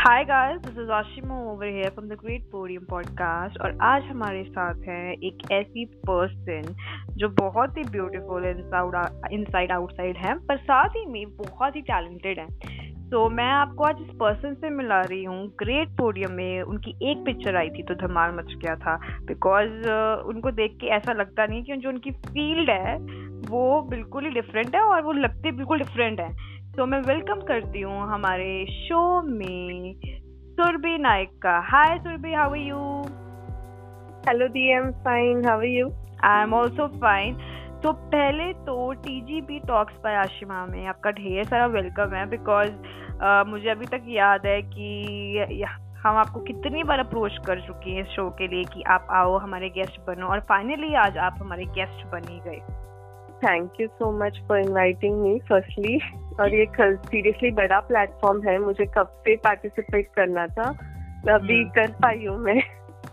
Hi guys this is Ashima over here from the great podium podcast और आज हमारे साथ है एक ऐसी पर्सन जो बहुत ही ब्यूटीफुल इनसाइड आउटसाइड है पर साथ ही में बहुत ही टैलेंटेड है। तो मैं आपको आज इस पर्सन से मिला रही हूँ। ग्रेट पोडियम में उनकी एक पिक्चर आई थी तो धमाल मच गया था। बिकॉज़ uh, उनको देख के ऐसा लगता नहीं कि जो उनकी फ़ील्ड है वो बिल्कुल ही डिफरेंट है और वो लगते बिल्कुल डिफरेंट है। तो मैं वेलकम करती हूँ हमारे शो में सुरभि नायक का। Hi Surabhi how are you hello the am fine how are you I am also fine तो पहले तो टीजीबी टॉक्स बाय आशिमा में आपका ढेर सारा वेलकम है बिकॉज़ uh, मुझे अभी तक याद है कि हम आपको कितनी बार अप्रोच कर चुके हैं शो के लिए कि आप आओ हमारे गेस्ट बनो और फाइनली आज आप हमारे गेस्ट बन ही गए। Thank you so much for inviting me firstly और ये सीरियसली बड़ा प्लेटफॉर्म है मुझे कब से पार्टिसिपेट करना था? अभी हम्म। कर पाई हूँ मैं।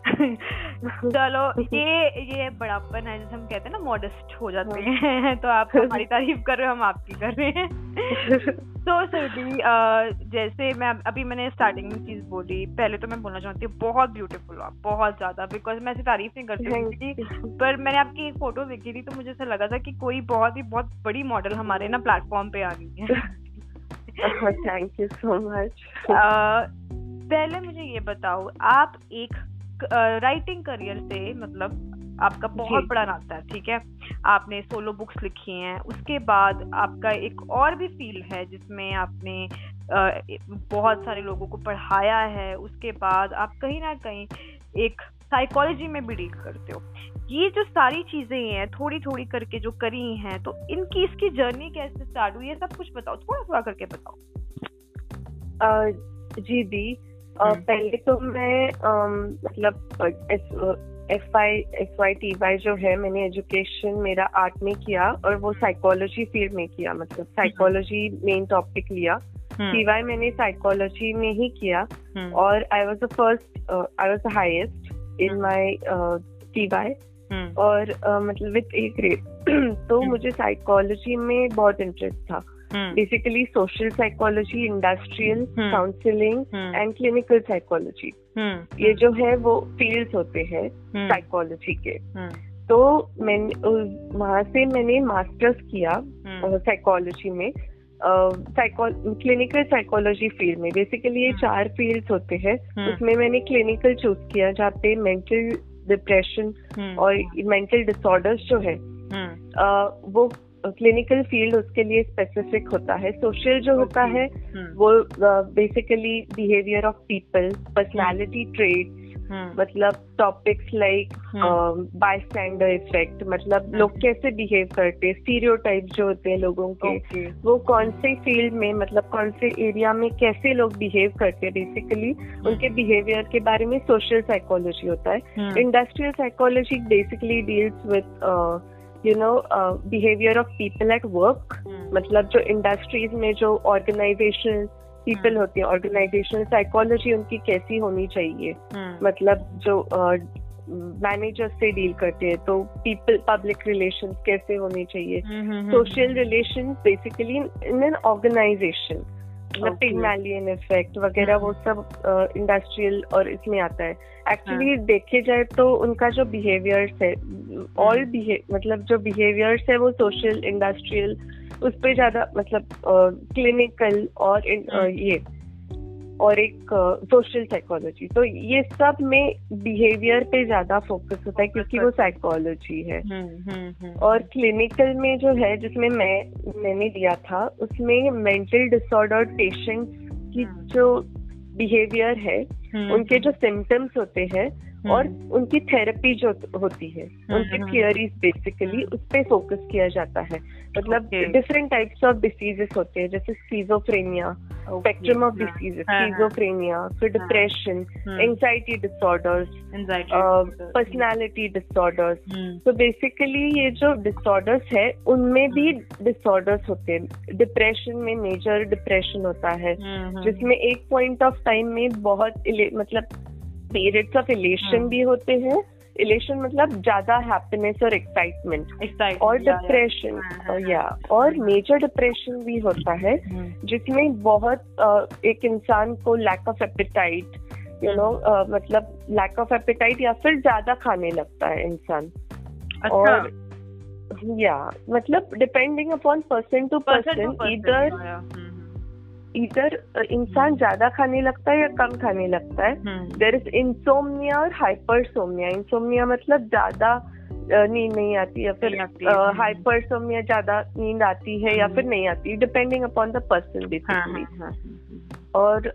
चलो ये ये बड़ापन है जैसे हम कहते हैं ना मॉडेस्ट हो जाते हाँ। हैं। तो आप हमारी तारीफ़ कर रहे हो हम आपकी कर रहे हैं। तो सरदी जैसे मैं अभी मैंने स्टार्टिंग में चीज़ बोली पहले तो मैं बोलना चाहती हूँ बहुत ब्यूटीफुल आप बहुत ज़्यादा बिकॉज़ मैं ऐसी तारीफ़ नहीं करती थी पर मैंने आपकी एक फ़ोटो देखी थी तो मुझे ऐसा लगा था कि कोई बहुत ही बहुत बड़ी मॉडल हमारे ना प्लेटफॉर्म पे आ गई है। थैंक यू सो मच पहले मुझे ये बताओ आप एक राइटिंग करियर से मतलब आपका बहुत बड़ा नाता है ठीक है? आपने सोलो बुक्स लिखी हैं उसके बाद आपका एक और भी फ़ील्ड है जिसमें आपने बहुत सारे लोगों को पढ़ाया है उसके बाद आप कहीं ना कहीं एक साइकोलॉजी में भी डील करते हो। ये जो सारी चीज़ें हैं थोड़ी थोड़ी करके जो करी हैं तो इनकी इसकी जर्नी कैसे स्टार्ट हुई है? सब कुछ बताओ थोड़ा थोड़ा करके बताओ। जी दी। पहले तो मैं मतलब F I F Y T Y जो है मैंने एजुकेशन मेरा आर्ट में किया और वो साइकोलॉजी फ़ील्ड में किया मतलब साइकोलॉजी मेन टॉपिक लिया। टी वाई मैंने साइकोलॉजी में ही किया हम्म। और I was the first I was the highest in my T Y और मतलब विथ ए ग्रेड तो हम्म। मुझे साइकोलॉजी में बहुत इंटरेस्ट था। Basically social psychology industrial counselling and clinical psychology ये जो है वो फील्ड्स होते हैं साइकोलॉजी hmm. के। Hmm. तो मैंने वहाँ से मैंने मास्टर्स किया साइकोलॉजी hmm. में। क्लिनिकल साइकोलॉजी फ़ील्ड में। बेसिकली ये चार फील्ड्स होते हैं। उसमें मैंने क्लिनिकल चूज़ किया जहाँ पे मेंटल डिप्रेशन और मेंटल डिसऑर्डर्स जो है वो क्लिनिकल फ़ील्ड उसके लिए स्पेसिफिक होता है सोशल जो होता है हम्म। वो basically behaviour of people personality trait मतलब topics like bystander effect मतलब हम्म। लोग कैसे बिहेव करते स्टीरियोटाइप जो होते हैं लोगों के okay. वो कौन से फ़ील्ड में मतलब कौन से एरिया में कैसे लोग बिहेव करते हैं बेसिकली हम्म। उनके बिहेवियर के बारे में सोशल साइकोलॉजी होता है industrial psychology basically deals with you know behaviour of people at work मतलब जो इंडस्ट्रीज़ में जो ऑर्गेनाइजेशन पीपल hmm. होती है ऑर्गेनाइजेशनल साइकोलॉजी उनकी कैसी होनी चाहिए? Hmm. मतलब जो मैनेजर uh, से डील करते हैं तो पीपल पब्लिक रिलेशन कैसे होनी चाहिए? Social relation basically in an organisation मतलब पिगमैलियन इफ़ेक्ट वगैरह वो hmm. सब इंडस्ट्रियल uh, और इसमें आता है एक्चुअली हाँ. देखे जाए तो उनका जो बिहेवियर्स है ऑल hmm. मतलब जो बिहेवियर्स है वो सोशल इंडस्ट्रियल उस पर ज़्यादा मतलब क्लिनिकल uh, और uh, ये और एक सोशल uh, साइकोलॉजी तो ये सब में बिहेवियर पे ज़्यादा फोकस होता है क्योंकि वो साइकोलॉजी है। हम्म, हम्म, हम्म। और क्लिनिकल में जो है जिसमें मैं मैंने दिया था उसमें मेंटल डिसऑर्डर पेशेंट की जो बिहेवियर है उनके जो सिम्टम्स होते हैं और उनकी थेरेपी जो होती है उनकी थियोरीज बेसिकली उस पर फोकस किया जाता है। मतलब डिफरेंट टाइप्स ऑफ़ डिसीजेस होते हैं जैसे schizophrenia spectrum of diseases schizophrenia फिर depression anxiety disorders personality disorders तो बेसिकली ये जो डिसऑर्डर्स है उनमें भी डिसऑर्डर्स होते हैं। डिप्रेशन में मेजर डिप्रेशन होता है. जिसमें एक पॉइंट ऑफ़ टाइम में बहुत मतलब पीरियड्स ऑफ़ इलेशन भी होते हैं। इलेशन मतलब ज़्यादा हैप्पीनेस और एक्साइटमेंट और डिप्रेशन या हाँ, हाँ, और मेजर डिप्रेशन भी होता है। जिसमें बहुत एक इंसान को lack of appetite you know मतलब लैक ऑफ़ एपिटाइट या फिर ज़्यादा खाने लगता है इंसान। अच्छा। और या मतलब depending upon person to person इधर इधर इंसान hmm. ज़्यादा खाने लगता है या कम खाने लगता है? देर इज़ इंसोमिया और हाइपरसोमिया इंसोमिया मतलब ज़्यादा नींद नहीं आती या फिर हाइपरसोमिया ज़्यादा नींद आती है या फिर hmm. नहीं आती depending upon the person basically और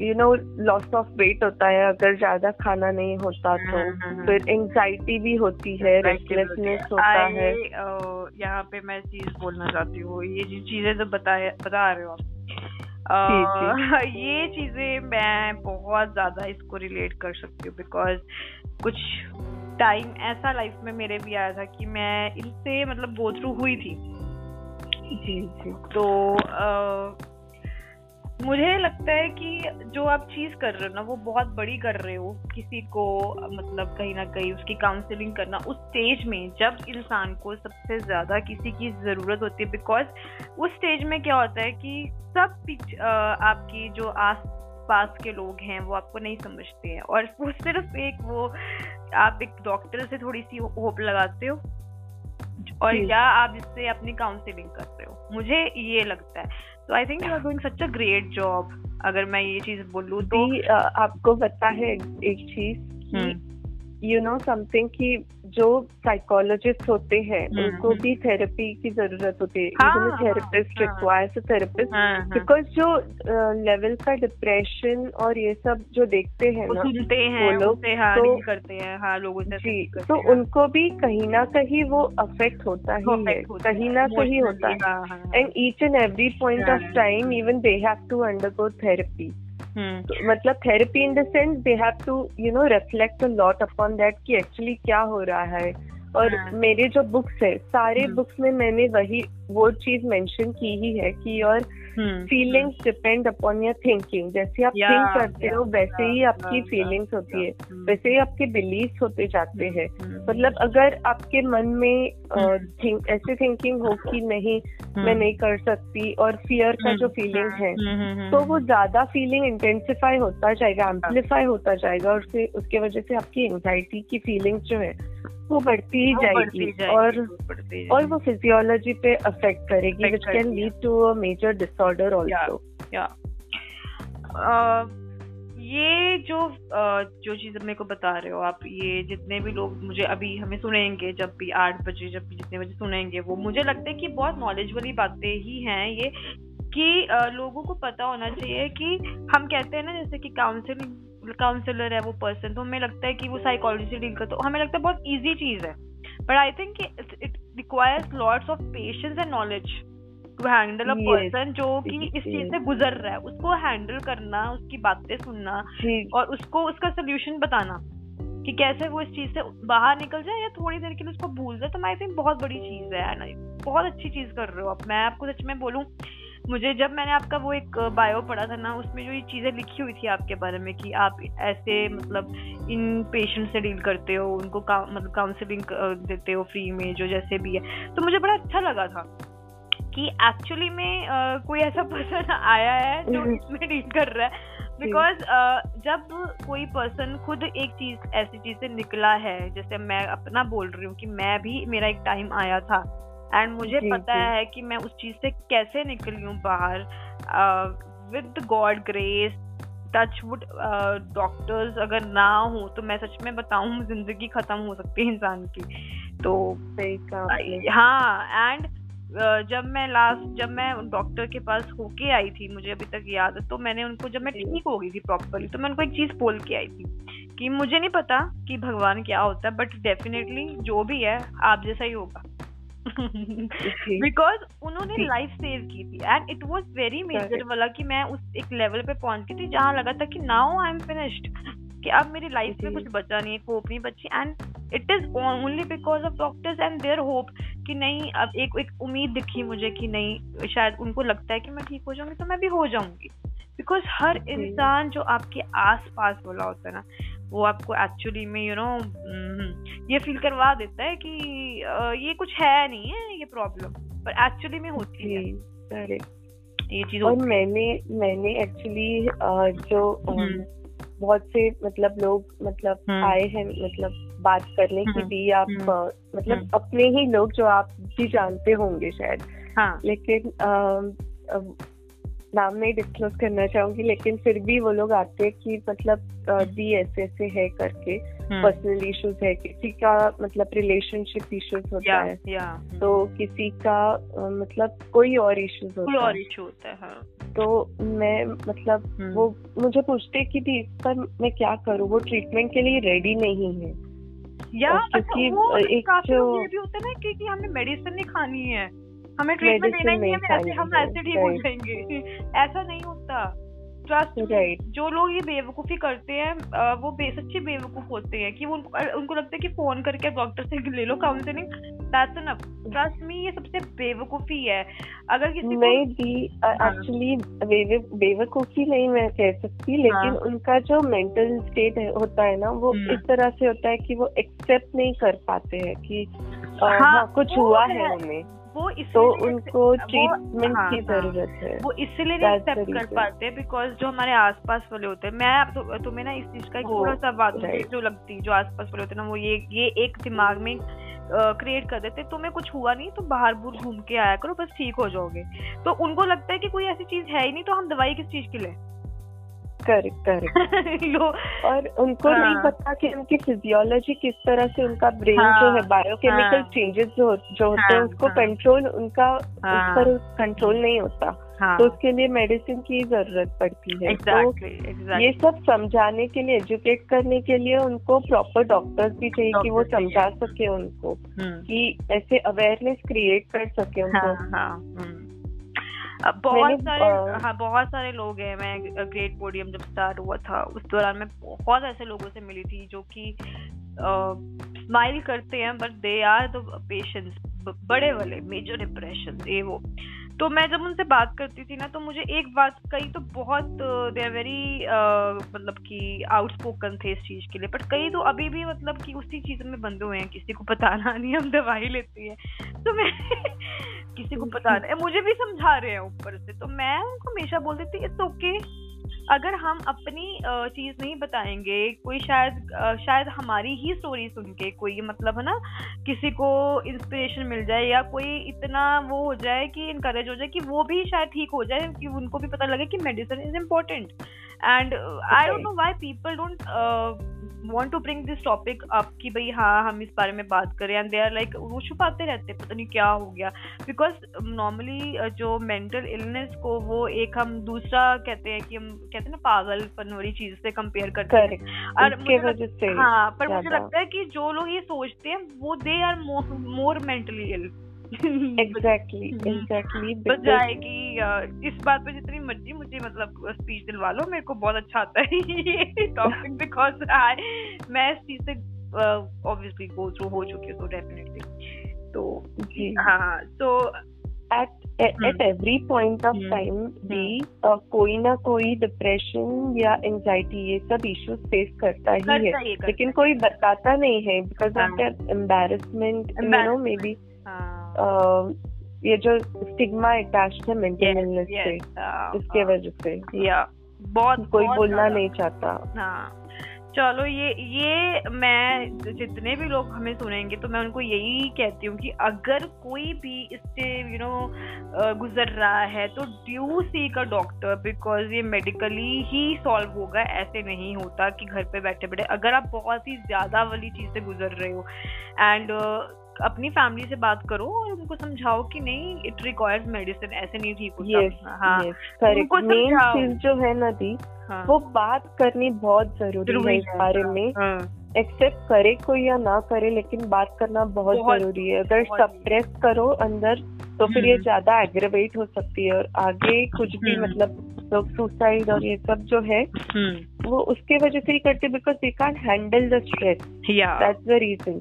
you know loss of weight होता है अगर ज़्यादा खाना नहीं होता तो hmm, फिर एंजाइटी भी होती है रेस्टलेसनेस होता है। यहाँ पे मैं चीज़ बोलना चाहती हूँ ये जो चीज़ें तो बता बता रहे हो आप। ये चीज़ें मैं बहुत ज़्यादा इसको रिलेट कर सकती हूँ बिकॉज़ कुछ टाइम ऐसा लाइफ में मेरे भी आया था कि मैं इससे मतलब गो थ्रू हुई थी। जी जी। तो आ, मुझे लगता है कि जो आप चीज़ कर रहे हो ना वो बहुत बड़ी कर रहे हो किसी को मतलब कहीं ना कहीं उसकी काउंसलिंग करना उस स्टेज में जब इंसान को सबसे ज़्यादा किसी की ज़रूरत होती है बिकॉज़ उस स्टेज में क्या होता है कि सब आपकी जो आस पास के लोग हैं वो आपको नहीं समझते हैं। और वो सिर्फ़ एक वो आप एक डॉक्टर से थोड़ी सी होप लगाते हो और या आप इससे अपनी काउंसलिंग करते हो। मुझे ये लगता है। तो I think you are doing such a great job अगर मैं ये चीज़ बोलूँ तो आपको पता है एक चीज़ यू नो समथिंग कि जो साइकोलॉजिस्ट होते हैं हम्म, उनको हम्म। भी थेरेपी की ज़रूरत होती है। Even therapist requires therapist because जो लेवल का डिप्रेशन और ये सब जो देखते हैं ना सुनते हैं वो लोग हाँ, तो करते हैं हाँ लोगों से जी तो उनको भी कहीं ना कहीं वो अफेक्ट होता ही है कहीं ना कहीं होता है। And each and every point of time even they have to undergo therapy मतलब therapy in the sense they have to you know reflect a lot upon that कि एक्चुअली क्या हो रहा है। और हाँ. मेरे जो बुक्स है सारे बुक्स हम्म। में मैंने वही वो चीज़ मेंशन की ही है कि और feelings depend upon your thinking जैसे आप थिंक करते हो वैसे ही आपकी फीलिंग्स होती है। हम्म। वैसे ही आपके बिलीफ होते जाते हैं। हम्म। मतलब अगर आपके मन में थिंक ऐसे थिंकिंग हो कि नहीं मैं नहीं कर सकती और फियर का जो फीलिंग है तो वो ज़्यादा फीलिंग इंटेंसिफाई होता जाएगा एम्पलीफाई होता जाएगा और उसके वजह से आपकी एंग्जाइटी की फीलिंग्स जो है वो बढ़ती ही जाएगी, और और वो फिजियोलॉजी पे अफेक्ट करेगी which can lead to a major disorder also ये जो जो चीज़ मेरे को बता रहे हो आप ये जितने भी लोग मुझे अभी हमें सुनेंगे जब भी आठ बजे जब भी जितने बजे सुनेंगे वो मुझे लगता है कि बहुत नॉलेज वाली बातें ही हैं ये कि लोगों को पता होना चाहिए कि हम कहते हैं ना जैसे कि काउंसलिंग काउंसलर है वो पर्सन तो हमें लगता है कि वो साइकोलॉजी से डील करता है। हमें लगता है बहुत ईजी चीज़ है। But I think it requires lots of patience and knowledge to handle a person जो कि इस चीज़ से गुजर रहा है। उसको हैंडल करना उसकी बातें सुनना और उसको उसका सोल्यूशन बताना कि कैसे वो इस चीज़ से बाहर निकल जाए या थोड़ी देर के लिए उसको भूल जाए तो मैं आई थिंक बहुत बड़ी चीज़ है बहुत अच्छी चीज़ कर रहे हो आप। मैं आपको सच में बोलूँ मुझे जब मैंने आपका वो एक बायो पढ़ा था ना उसमें जो ये चीज़ें लिखी हुई थी आपके बारे में कि आप ऐसे मतलब इन पेशेंट से डील करते हो उनको का, मतलब काउंसलिंग देते हो फ्री में जो जैसे भी है। तो मुझे बड़ा अच्छा लगा था कि एक्चुअली में आ, कोई ऐसा पर्सन आया है जो हम्म। इसमें डील कर रहा है। बिकॉज़ uh, जब कोई पर्सन खुद एक चीज़ ऐसी चीज़ से निकला है जैसे मैं अपना बोल रही हूँ कि मैं भी मेरा एक टाइम आया था। एंड मुझे जी, पता जी. है कि मैं उस चीज़ से कैसे निकली हूँ बाहर with God grace touch wood doctors अगर ना हो तो मैं सच में बताऊँ ज़िंदगी खत्म हो सकती है इंसान की। तो हाँ एंड जब मैं लास्ट जब मैं डॉक्टर के पास होके आई थी मुझे अभी तक याद है तो मैंने उनको जब मैं ठीक हो गई थी प्रॉपरली तो मैं उनको एक चीज़ बोल के आई थी कि मुझे नहीं पता कि भगवान क्या होता है बट डेफिनेटली जो भी है आप जैसा ही होगा। बिकॉज़ उन्होंने लाइफ सेव की थी and it was very major वाला कि मैं उस एक लेवल पे पहुँच गई थी जहाँ लगा था कि नाउ आई एम फिनिश्ड कि अब मेरी लाइफ में कुछ बचा नहीं है होप नहीं बची and it is only because of doctors and their hope कि नहीं अब एक एक उम्मीद दिखी मुझे कि नहीं शायद उनको लगता है कि मैं ठीक हो जाऊँगी तो मैं भी हो जाऊँगी। बिकॉज़ हर इंसान जो आपके आस पास वाला होता है ना वो आपको एक्चुअली में यू you नो know, ये फील करवा देता है कि ये कुछ है नहीं है ये प्रॉब्लम पर एक्चुअली में होती है ये चीज़ और मैंने मैंने एक्चुअली जो हम्म। बहुत से मतलब लोग मतलब हम्म। आए हैं मतलब बात करने की हम्म। भी आप मतलब अपने ही लोग जो आप भी जानते होंगे शायद हाँ. लेकिन नाम नहीं डिस्क्लोज करना चाहूँगी लेकिन फिर भी वो लोग आते हैं कि मतलब दी ऐसे ऐसे है करके पर्सनल हम्म। इश्यूज़ है किसी का मतलब रिलेशनशिप इश्यूज़ होता या, है या, तो किसी का मतलब कोई और इश्यूज़ होता कोई और इशू होता है हाँ। तो मैं मतलब हम्म। वो मुझे पूछते कि भी इस पर मैं क्या करूँ वो ट्रीटमेंट के लिए रेडी नहीं है या अच्छा, क्योंकि अच्छा, एक जो ये भी होता है ना कि हमें मेडिसिन नहीं खानी है हमें ट्रीटमेंट लेना ही नहीं है ऐसे हम ऐसे ठीक हो जाएँगे ऐसा नहीं होता। Trust right. जो लोग ये बेवकूफ़ी करते हैं वो बे, सच्चे बेवकूफ़ होते हैं कि वो उनको लगता है कि फ़ोन करके डॉक्टर से ले लो counselling that's enough trust me ये सबसे बेवकूफ़ी है। अगर किसी नहीं दी एक्चुअली बेवकूफ़ी नहीं मैं कह सकती लेकिन हाँ. उनका जो मेंटल स्टेट होता है ना वो हम्म। इस तरह से होता है कि वो एक्सेप्ट नहीं कर पाते हैं कि हाँ, हाँ कुछ हुआ है उन्हें वो तो उनको ट्रीटमेंट हाँ, की हाँ। ज़रूरत है। वो इसलिए नहीं एक्सेप्ट कर पाते बिकॉज़ जो हमारे आसपास वाले होते हैं मैं तो, तुम्हें ना इस चीज़ का एक थोड़ा सा बात जो लगती जो आसपास वाले होते हैं ना वो ये ये एक दिमाग में क्रिएट कर देते तुम्हें कुछ हुआ नहीं तो बाहर बुर घूम के आया करो बस ठीक हो जाओगे। तो उनको लगता है कि कोई ऐसी चीज़ है ही नहीं तो हम दवाई किस चीज़ के लिए? करेक्ट करेक्ट और उनको हाँ. नहीं पता कि उनकी फिजियोलॉजी किस तरह से उनका ब्रेन हाँ, जो है बायोकेमिकल हाँ, चेंजेस जो जो होते हैं हाँ, उसको कंट्रोल हाँ, उनका हाँ, उस पर कंट्रोल नहीं होता। हाँ, तो उसके लिए मेडिसिन की ज़रूरत पड़ती है। exactly, तो exactly. ये सब समझाने के लिए एजुकेट करने के लिए उनको प्रॉपर डॉक्टर्स भी चाहिए कि वो समझा सके उनको हम्म। कि ऐसे अवेयरनेस क्रिएट कर सके उनको। बहुत सारे हाँ बहुत सारे लोग हैं। मैं ग्रेट पोडियम जब स्टार्ट हुआ था उस दौरान मैं बहुत ऐसे लोगों से मिली थी जो कि स्माइल करते हैं but they are the patients बड़े वाले मेजर डिप्रेशन ये वो। तो मैं जब उनसे बात करती थी ना तो मुझे एक बात कई तो बहुत दे आर वेरी मतलब कि आउटस्पोकन थे इस चीज़ के लिए। बट कई तो अभी भी मतलब कि उसी चीज़ में बंधे हुए हैं किसी को बताना नहीं हम दवाई लेती है। तो मैं किसी को पता नहीं मुझे भी समझा रहे हैं ऊपर से। तो मैं उनको हमेशा बोल देती इट्स ओके अगर हम अपनी चीज़ नहीं बताएँगे, कोई शायद शायद हमारी ही स्टोरी सुन के कोई मतलब है ना, किसी को इंस्पिरेशन मिल जाए या कोई इतना वो हो जाए कि इनकरेज हो जाए कि वो भी शायद ठीक हो जाए, कि उनको भी पता लगे कि medicine is important and I don't know why people don't want to bring this topic up कि भाई हाँ हम इस बारे में बात करें। एंड दे आर लाइक वो छुपाते रहते पता नहीं क्या हो गया। बिकॉज़ नॉर्मली uh, जो मेंटल इलनेस को वो एक हम दूसरा कहते हैं कि हम कहते हैं ना पागलपन वाली चीज़ से कंपेयर करते हैं। और मुझे हाँ पर मुझे लगता है कि जो लोग ये सोचते हैं वो they are more mentally ill exactly exactly बजाय कि इस बात पे जितनी मर्ज़ी मुझे मतलब स्पीच दिलवा लो मेरे को बहुत अच्छा आता है ये टॉपिक बिकॉज़ आई मैं इस चीज़ से ऑब्वियसली गो थ्रू हो चुकी हूँ तो डेफिनेटली तो जी। हाँ तो at at every point of time भी कोई ना कोई डिप्रेशन या एंजाइटी ये सब इश्यूज़ फेस करता ही है। लेकिन कोई बताता नहीं है because of that embarrassment you know maybe ये जो स्टिग्मा अटैच है मेंटल इलनेस से इसके वजह से। या बहुत कोई बोलना नहीं चाहता। हाँ। चलो ये ये मैं जितने भी लोग हमें सुनेंगे तो मैं उनको यही कहती हूँ कि अगर कोई भी इससे यू नो गुजर रहा है तो ड्यू सी का डॉक्टर बिकॉज़ ये मेडिकली ही सॉल्व होगा। ऐसे नहीं होता कि घर पे बैठे बैठे अगर आप बहुत ही ज़्यादा वाली चीज़ से गुजर रहे हो एंड अपनी फैमिली से बात करो और उनको समझाओ कि नहीं इट रिक्वायर्स मेडिसिन ऐसे नहीं ठीक होता। Yes, हाँ yes, उनको मेन चीज़ जो है ना दी हाँ, वो बात करनी बहुत ज़रूरी है इस बारे में। एक्सेप्ट करे कोई या ना करे लेकिन बात करना बहुत, बहुत ज़रूरी है। अगर सप्रेस करो अंदर तो फिर ये हम्म। ज़्यादा एग्रेवेट हो सकती है। और आगे कुछ भी हम्म। मतलब लोग सुसाइड और ये सब जो है हम्म। वो उसके वजह से ही करते because they can handle the stress that's the reason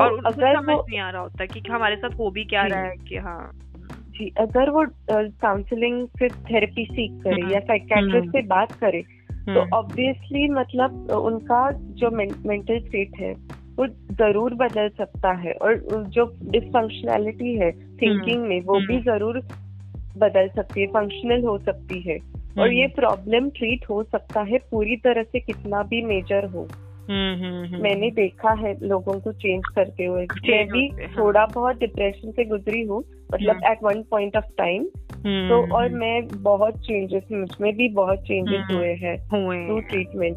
और अगर वो नहीं आ रहा होता कि हमारे साथ हो भी क्या रहा है कि हाँ। जी अगर वो काउंसलिंग से थेरेपी सीख करे या साइकेट्रिस्ट से बात करे तो ऑब्वियसली हम्म। मतलब उनका जो मेंटल स्टेट है वो ज़रूर बदल सकता है और जो डिसफंक्शनैलिटी है थिंकिंग हम्म। में वो भी हम्म। ज़रूर बदल सकती है फंक्शनल हो सकती है और ये प्रॉब्लम ट्रीट हो सकता है पूरी तरह से कितना भी मेजर हो मैंने देखा है लोगों को चेंज करते हुए। मैं भी हाँ। थोड़ा बहुत डिप्रेशन से गुजरी हूँ मतलब at one point of time तो और मैं बहुत चेंजेस मुझमें भी बहुत चेंजेस हुए हैं। Through treatment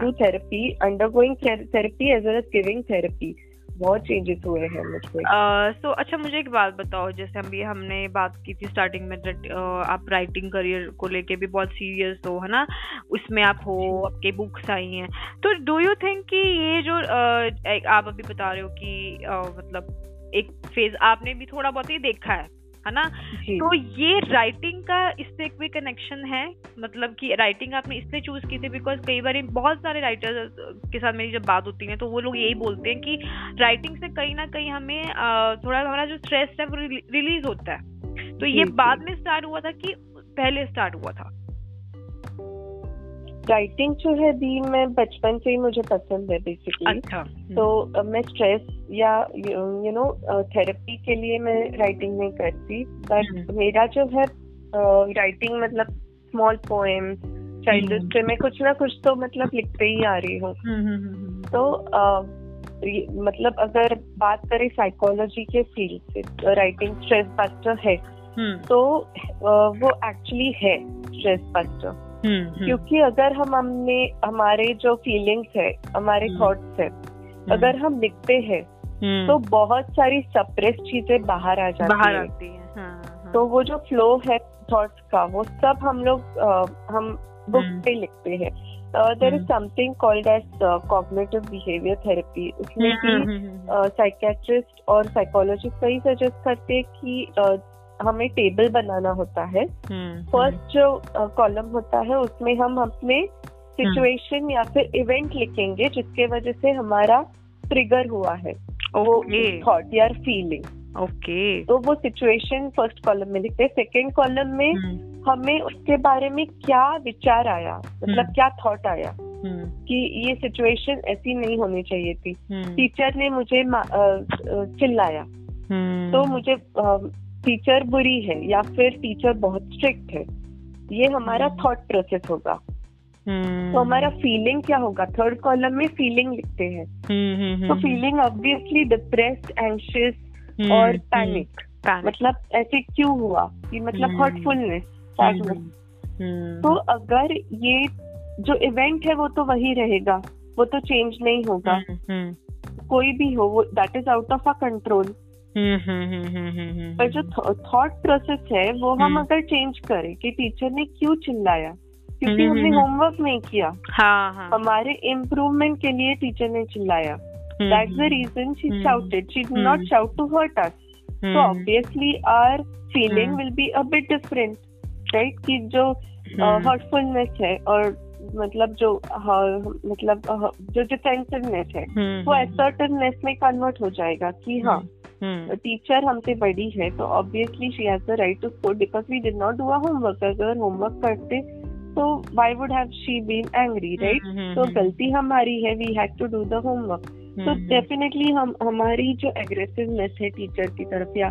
through therapy undergoing therapy as well as giving therapy बहुत चेंजेस हुए हैं मुझे सो uh, so, अच्छा मुझे एक बात बताओ जैसे हम भी हमने बात की थी स्टार्टिंग में uh, आप राइटिंग करियर को लेके भी बहुत सीरियस हो है ना? उसमें आप हो आपके बुक्स आई हैं। तो डू यू थिंक कि ये जो uh, आप अभी बता रहे हो कि uh, मतलब एक फ़ेज़ आपने भी थोड़ा बहुत ही देखा है? है ना? तो ये राइटिंग का इससे कोई कनेक्शन है मतलब कि राइटिंग आपने इसलिए चूज़ की थी बिकॉज़ कई बार बहुत सारे राइटर्स के साथ मेरी जब बात होती है तो वो लोग यही बोलते हैं कि राइटिंग से कहीं ना कहीं हमें थोड़ा हमारा जो स्ट्रेस है वो रिलीज़ होता है। तो ये बाद में स्टार्ट हुआ था कि पहले स्टार्ट हुआ था। राइटिंग जो है दी मैं बचपन से ही मुझे पसंद है बेसिकली अच्छा तो uh, मैं स्ट्रेस या यू नो थेरेपी के लिए मैं राइटिंग नहीं करती। बट हम्म। मेरा जो है राइटिंग uh, मतलब स्मॉल पोएम्स चाइल्डहुड से मैं कुछ ना कुछ तो मतलब लिखते ही आ रही हूँ। हम्म, हम्म, तो uh, मतलब अगर बात करें साइकोलॉजी के फ़ील्ड से राइटिंग स्ट्रेस बस्टर है तो वो एक्चुअली है स्ट्रेस बस्टर हम्म, हम्म। क्योंकि अगर हम हमने हमारे जो फीलिंग्स है हमारे थॉट्स हम्म। है अगर हम लिखते हैं तो बहुत सारी सप्रेस चीज़ें बाहर आ जाती बाहर आती है हाँ, हाँ. तो वो जो फ्लो है थॉट्स का वो सब हम लोग हम बुक पे लिखते हैं। There is something called as cognitive behaviour therapy उसमें भी साइकेट्रिस्ट और साइकोलॉजिस्ट वही सजेस्ट करते हैं कि हमें टेबल बनाना होता है। फ़र्स्ट हम्म, हम्म। जो कॉलम होता है उसमें हम अपने सिचुएशन हम्म। या फिर इवेंट लिखेंगे जिसके वजह से हमारा ट्रिगर हुआ है। वो थॉट या फीलिंग ओके तो वो सिचुएशन फ़र्स्ट कॉलम में लिखते हैं। सेकेंड कॉलम में हमें उसके बारे में क्या विचार आया मतलब क्या थॉट आया कि ये सिचुएशन ऐसी नहीं होनी चाहिए थी। टीचर ने मुझे चिल्लाया। तो मुझे टीचर बुरी है या फिर टीचर बहुत स्ट्रिक्ट है ये हमारा थॉट हम्म। प्रोसेस होगा। hmm. तो हमारा फीलिंग क्या होगा? थर्ड कॉलम में फीलिंग लिखते हैं। hmm, तो फीलिंग ऑब्वियसली डिप्रेस्ड एंशियस और पैनिक मतलब ऐसे क्यों हुआ? कि मतलब हर्टफुलनेस सैडनेस तो अगर ये जो इवेंट है वो तो वही रहेगा वो तो चेंज नहीं होगा। कोई भी हो वो that is out of a control पर जो थॉट प्रोसेस है वो हम अगर चेंज करें कि टीचर ने क्यों चिल्लाया? क्योंकि हमने होमवर्क नहीं किया। हाँ, हाँ. हमारे इम्प्रूवमेंट के लिए टीचर ने चिल्लाया। That's the reason she shouted she not shout to hurt us so obviously our feeling will be a bit different right कि जो हर्टफुलनेस है और मतलब जो मतलब जो डिफेंसिवनेस है वो असर्टिवनेस में कन्वर्ट हो जाएगा कि हाँ टीचर हमसे बड़ी है तो obviously she has the right to score because we did not do a homework अगर होमवर्क करते तो why would have she been angry right तो गलती हमारी है we have to do the homework तो डेफिनेटली हम हमारी जो एग्रेसिवनेस है टीचर की तरफ़ या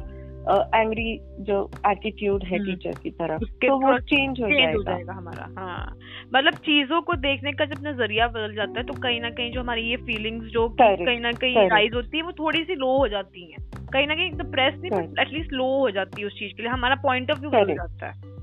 एंग्री जो एटीट्यूड है टीचर की तरफ़ तो वो चेंज हो जाएगा, जाएगा हमारा हाँ। मतलब चीज़ों को देखने का जब नज़रिया बदल जाता है तो कहीं ना कहीं जो हमारी ये फीलिंग्स जो कहीं ना कहीं राइज होती है वो थोड़ी सी लो हो जाती है। कहीं ना कहीं तो प्रेस नहीं एटलीस्ट लो हो जाती है उस चीज़ के लिए। हमारा पॉइंट ऑफ़ व्यू बदल जाता है।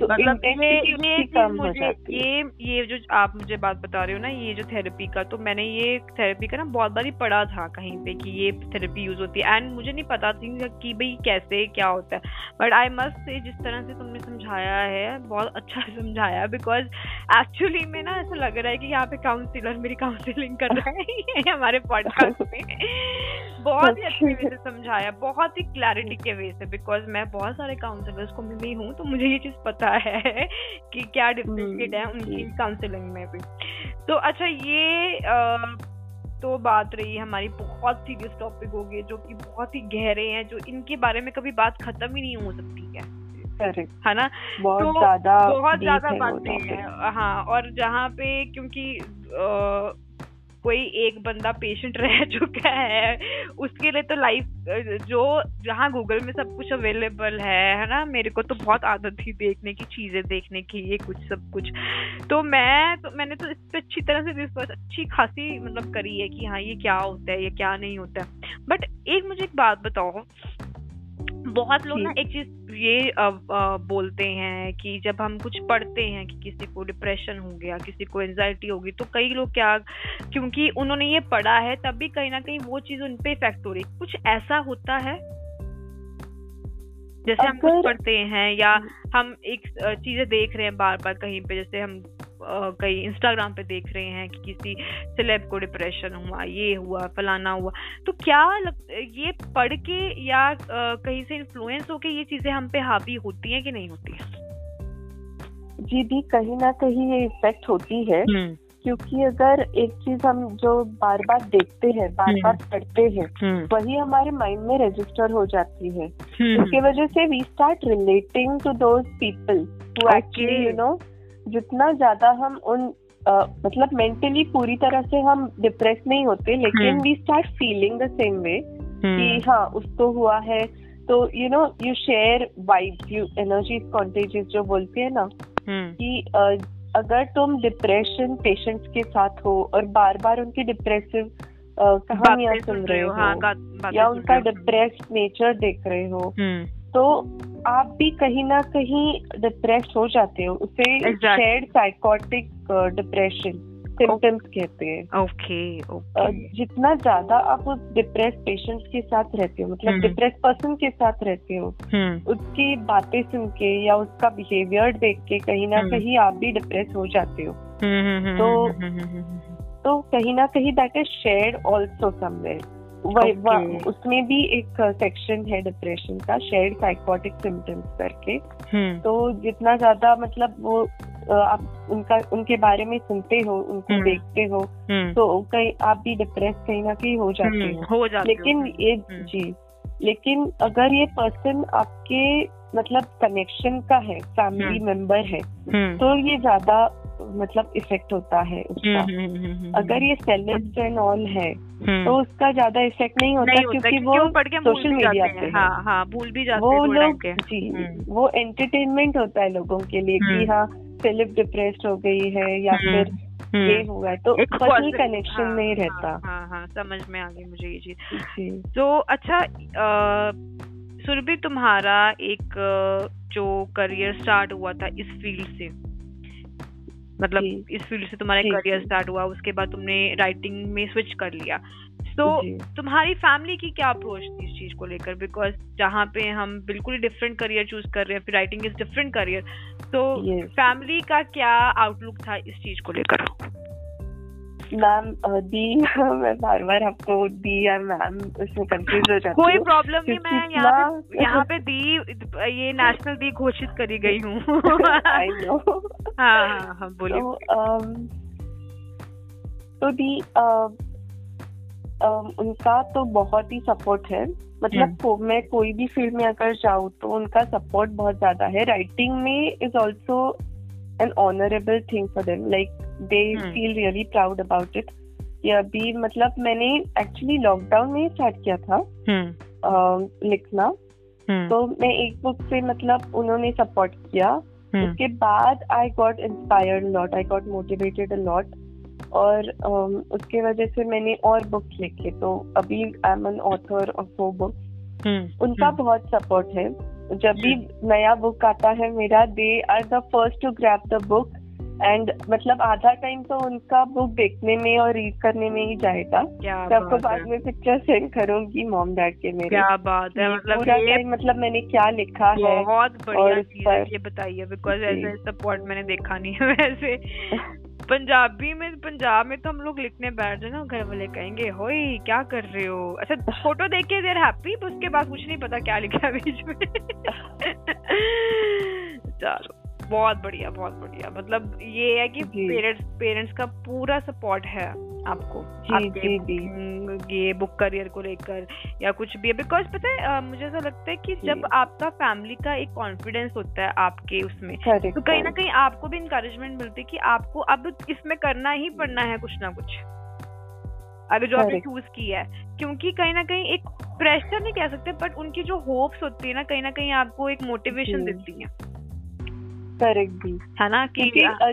तो मतलब ये ये मुझे ये ये जो आप मुझे बात बता रहे हो ना ये जो थेरेपी का तो मैंने ये थेरेपी का ना बहुत बार ही पढ़ा था कहीं पे कि ये थेरेपी यूज़ होती है। एंड मुझे नहीं पता थी कि भाई कैसे क्या होता है। बट आई मस्ट से जिस तरह से तुमने समझाया है बहुत अच्छा समझाया बिकॉज़ एक्चुअली में ना ऐसा लग रहा है कि यहाँ पे काउंसिलर मेरी काउंसिलिंग कर रहे हैं हमारे पॉडकास्ट में। बहुत ही अच्छे वे से समझाया बहुत ही क्लैरिटी के वे से बिकॉज़ मैं बहुत सारे काउंसिलर्स को मिली हूँ तो मुझे ये चीज़ पता है कि क्या डिफरेंशिएट है उनकी काउंसलिंग में भी। तो अच्छा ये आ, तो बात रही हमारी बहुत सीरियस टॉपिक हो गए जो कि बहुत ही गहरे हैं जो इनके बारे में कभी बात खत्म ही नहीं हो सकती है। है ना? बहुत तो ज़्यादा बहुत ज़्यादा बातें हैं हाँ और जहाँ पे क्योंकि आ, कोई एक बंदा पेशेंट रह चुका है उसके लिए तो लाइफ जो, जहाँ गूगल में सब कुछ अवेलेबल है है ना? मेरे को तो बहुत आदत थी देखने की, चीज़ें देखने की, ये कुछ, सब कुछ। तो मैं तो मैंने तो इस पर अच्छी तरह से रिसर्च अच्छी खासी मतलब करी है कि हाँ ये क्या होता है, ये क्या नहीं होता है। बट एक मुझे एक बात बताओ बहुत लोग ना एक चीज़ ये आ, आ, बोलते हैं कि जब हम कुछ पढ़ते हैं कि किसी को डिप्रेशन हो गया किसी को एंजाइटी होगी तो कई लोग क्या क्योंकि उन्होंने ये पढ़ा है तब भी कहीं ना कहीं वो चीज़ उन पे इफ़ेक्ट हो रही कुछ ऐसा होता है? जैसे हम कुछ पढ़ते हैं या हम एक चीज़ें देख रहे हैं बार बार कहीं पे जैसे हम कहीं इंस्टाग्राम पे देख रहे हैं कि किसी सिलेब को डिप्रेशन हुआ ये हुआ फलाना हुआ तो क्या लग, ये पढ़ के या कहीं से इन्फ्लुएंस होके ये चीज़ें हम पे हावी होती हैं कि नहीं होती है जी दी कहीं ना कहीं ये इफ़ेक्ट होती है हम्म। क्योंकि अगर एक चीज़ हम जो बार बार देखते हैं बार हम्म। बार पढ़ते हैं हम्म। वही हमारे माइंड में रजिस्टर हो जाती है इसकी वजह से we start relating to those people who actually you know जितना ज़्यादा हम उन Uh, मतलब मेंटली पूरी तरह से हम डिप्रेस नहीं होते लेकिन we start feeling the same way कि हाँ उसको हुआ है तो you know you share vibe you energy contagious जो बोलते हैं ना हम्म। कि uh, अगर तुम डिप्रेशन पेशेंट्स के साथ हो और बार बार उनकी डिप्रेसिव uh, कहानियाँ सुन रहे हो, हाँ, या उनका डिप्रेस नेचर देख रहे हो हम्म। तो आप भी कहीं ना कहीं डिप्रेस हो जाते हो। उसे शेयर्ड साइकोटिक डिप्रेशन सिम्टम्स कहते हैं। ओके जितना ज़्यादा आप उस डिप्रेस पेशेंट के साथ रहते हो मतलब डिप्रेस हम्म। पर्सन के साथ रहते हो हम्म। उसकी बातें सुन के या उसका बिहेवियर देख के कहीं ना हम्म। कहीं आप भी डिप्रेस हो जाते हो। तो तो कहीं ना कहीं that is shared also somewhere okay. उसमें भी एक सेक्शन है डिप्रेशन का शेयर्ड साइकोटिक सिम्टम्स करके हम्म। तो जितना ज़्यादा मतलब वो आप उनका उनके बारे में सुनते हो उनको हम्म। देखते हो हम्म। तो कहीं आप भी डिप्रेस कहीं ना कहीं हो जाते हो हो जाते लेकिन ये जी लेकिन अगर ये पर्सन आपके मतलब कनेक्शन का है फैमिली मेंबर है तो ये ज़्यादा मतलब इफ़ेक्ट होता है उसका। हम्म, हम्म, हम्म, अगर ये सेलेब्स एंड ऑल है तो उसका ज़्यादा इफ़ेक्ट नहीं होता नहीं क्योंकि वो सोशल मीडिया पे हाँ। हाँ भूल भी जाते वो लोग जी वो एंटरटेनमेंट होता है लोगों के लिए कि हाँ सेलेब डिप्रेस्ड हो गई है या फिर ये हुआ है तो पर्सनल कनेक्शन हाँ, नहीं रहता। हाँ, हाँ हाँ समझ में आ गई मुझे ये चीज़। तो अच्छा सुरभि तुम्हारा एक जो करियर स्टार्ट हुआ था इस फ़ील्ड से मतलब इस फ़ील्ड से तुम्हारा करियर स्टार्ट हुआ उसके बाद तुमने राइटिंग में स्विच कर लिया। तो तुम्हारी फैमिली की क्या अप्रोच थी इस चीज़ को लेकर? बिकॉज़ जहाँ पे हम बिल्कुल ही डिफरेंट करियर चूज़ कर रहे हैं फिर राइटिंग इज़ डिफरेंट करियर तो फैमिली का क्या आउटलुक था इस चीज़ को लेकर? मैम दी मैं बार बार आपको दी या मैम उसमें कंफ्यूज हो जाती कोई प्रॉब्लम नहीं मैं यहाँ पे यहाँ पे दी ये नेशनल दी घोषित करी गई हूँ। आई नो हाँ हाँ हाँ बोलिए तो, तो दी उनका तो बहुत ही सपोर्ट है। मतलब हम्म। को, मैं कोई भी फ़ील्ड में अगर जाऊँ तो उनका सपोर्ट बहुत ज़्यादा है। राइटिंग में is also an honourable thing for them like they feel really proud about it कि अभी मतलब मैंने एक्चुअली लॉकडाउन में स्टार्ट किया था uh, लिखना। Hmm. तो मैं एक बुक से मतलब उन्होंने सपोर्ट किया। Hmm. उसके बाद I got inspired lot I got motivated a lot और um, उसके वजह से मैंने और बुक्स लिखे। तो अभी I am an author of वो बुक्स उनका hmm. बहुत सपोर्ट है। जब भी नया बुक आता है मेरा they are the first to grab the book and मतलब आधा टाइम तो उनका बुक देखने में और रीड करने में ही जाएगा। आपको बाद में पिक्चर सेंड करूँगी मॉम डैड के मेरे। क्या बात है मतलब पूरा टाइम मतलब मैंने क्या लिखा है बहुत बढ़िया चीज़ है ये बताइए बिकॉज़ ऐसे सपोर्ट मैंने देखा नहीं है वैसे। पंजाबी में पंजाब में तो हम लोग लिखने बैठ जाए ना घर वाले कहेंगे होई क्या कर रहे हो? अच्छा फ़ोटो देख के देर हैप्पी उसके बाद कुछ नहीं पता क्या लिखा बीच में। चलो। बहुत बढ़िया बहुत बढ़िया। मतलब ये है कि पेरेंट्स पेरेंट्स का पूरा सपोर्ट है आपको। जी, जी, जी. ये बुक करियर को लेकर या कुछ भी बिकॉज़ पता है मुझे ऐसा लगता है कि जब आपका फैमिली का एक कॉन्फिडेंस होता है आपके उसमें तो कहीं ना कहीं आपको भी इंकरेजमेंट मिलती है कि आपको अब इसमें करना ही पड़ना है कुछ ना कुछ। अगर जो आपने चूज़ किया है। क्योंकि कहीं ना कहीं एक प्रेशर नहीं कह सकते बट उनकी जो होप्स होती है ना कहीं ना कहीं आपको एक मोटिवेशन देती है। करेक्ट भी है ना कि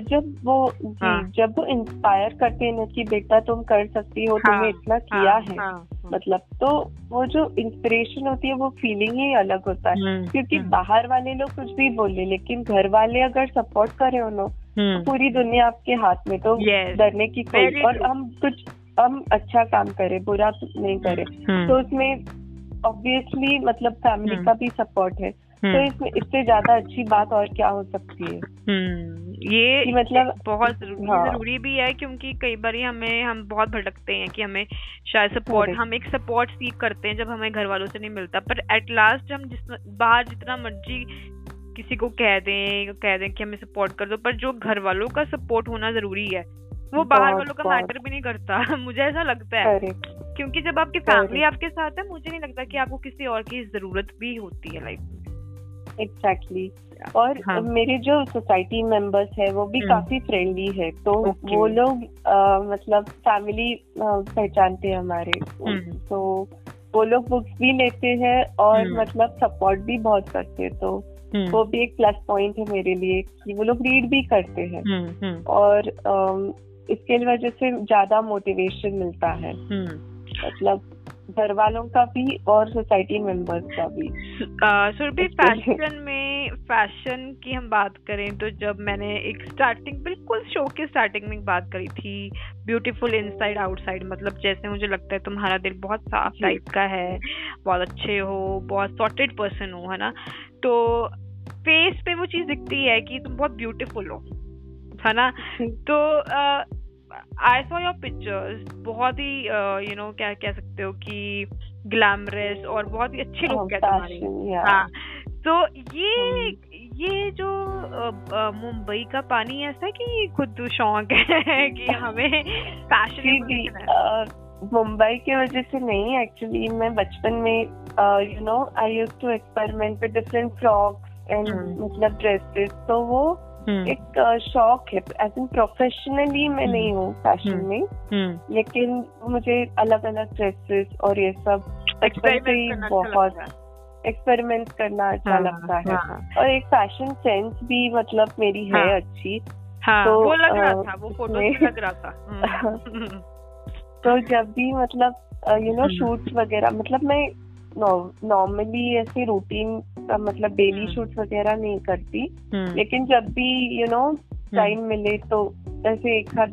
जब वो हाँ. जब वो इंस्पायर करते हैं ना कि बेटा तुम कर सकती हो हाँ, तुमने इतना हाँ, किया है हाँ, हाँ, मतलब तो वो जो इंस्पिरेशन होती है वो फीलिंग ही अलग होता है। हम्म, क्योंकि हम्म। बाहर वाले लोग कुछ भी बोले लेकिन घर वाले अगर सपोर्ट करे उन्होंने तो हम्म। पूरी दुनिया आपके हाथ में तो डरने की कोई और हम कुछ हम अच्छा काम करें बुरा नहीं करें। तो उसमें ऑब्वियसली मतलब फैमिली का भी सपोर्ट है। तो हम्म। इसमें इससे ज़्यादा अच्छी बात और क्या हो सकती है? हम्म, ये मतलब बहुत ज़रूरी हाँ. ज़रूरी भी है क्योंकि कई बार हमें हम बहुत भटकते हैं कि हमें शायद सपोर्ट हम एक सपोर्ट सीख करते हैं जब हमें घर वालों से नहीं मिलता। पर एट लास्ट हम जिस बाहर जितना मर्ज़ी किसी को कह दें कह दें कि हमें सपोर्ट कर दो पर जो घर वालों का सपोर्ट होना ज़रूरी है वो बाहर वालों का मैटर भी नहीं करता। मुझे ऐसा लगता है क्योंकि जब आपकी फैमिली आपके साथ है मुझे नहीं लगता कि आपको किसी और की ज़रूरत भी होती है लाइफ में। Exactly exactly. और हाँ. मेरे जो सोसाइटी मेंबर्स है वो भी हम्म। काफ़ी फ्रेंडली है तो okay. वो लोग मतलब फैमिली पहचानते हैं हमारे हम्म। तो वो लोग बुक्स भी लेते हैं और हम्म। मतलब सपोर्ट भी बहुत करते हैं तो वो भी एक प्लस पॉइंट है मेरे लिए कि वो लोग रीड भी करते हैं और इसके वजह से ज़्यादा मोटिवेशन मिलता है मतलब घर वालों का भी और सोसाइटी मेंबर्स का भी। सुरभि फ़ैशन में फ़ैशन की हम बात करें तो जब मैंने एक स्टार्टिंग बिल्कुल शो के स्टार्टिंग में बात करी थी ब्यूटीफुल इनसाइड आउटसाइड मतलब जैसे मुझे लगता है तुम्हारा दिल बहुत साफ़ टाइप का है बहुत अच्छे हो बहुत सॉर्टेड पर्सन हो है ना? तो फेस पे वो चीज़ दिखती है कि तुम बहुत ब्यूटीफुल हो है ना? तो आई सॉ योर पिक्चर्स बहुत ही यू नो क्या कह सकते हो कि ग्लैमरस और बहुत ही अच्छे कहते हैं हाँ तो ये hmm. ये जो मुंबई का पानी ऐसा कि खुद शौक है कि हमें फ़ैशन मुंबई की वजह से नहीं एक्चुअली मैं बचपन में you know I used to experiment with different frocks and मतलब ड्रेसेस तो वो। एक शौक है एज इन प्रोफेशनली मैं नहीं हूँ फ़ैशन हम्म। में हम्म। लेकिन मुझे अलग अलग ड्रेसेस और ये सब बचपन से ही अच्छा बहुत एक्सपेरिमेंट करना अच्छा हाँ, लगता है। हाँ, और एक फ़ैशन सेंस भी मतलब मेरी है हाँ। अच्छी हाँ, तो वो लग रहा था वो फ़ोटो लग रहा था। तो जब भी मतलब यू नो शूट्स वगैरह मतलब मैं नॉर्मली ऐसी रूटीन मतलब डेली शूट हम्म। वगैरह नहीं करती। हम्म। लेकिन जब भी यू नो टाइम मिले तो ऐसे एक साथ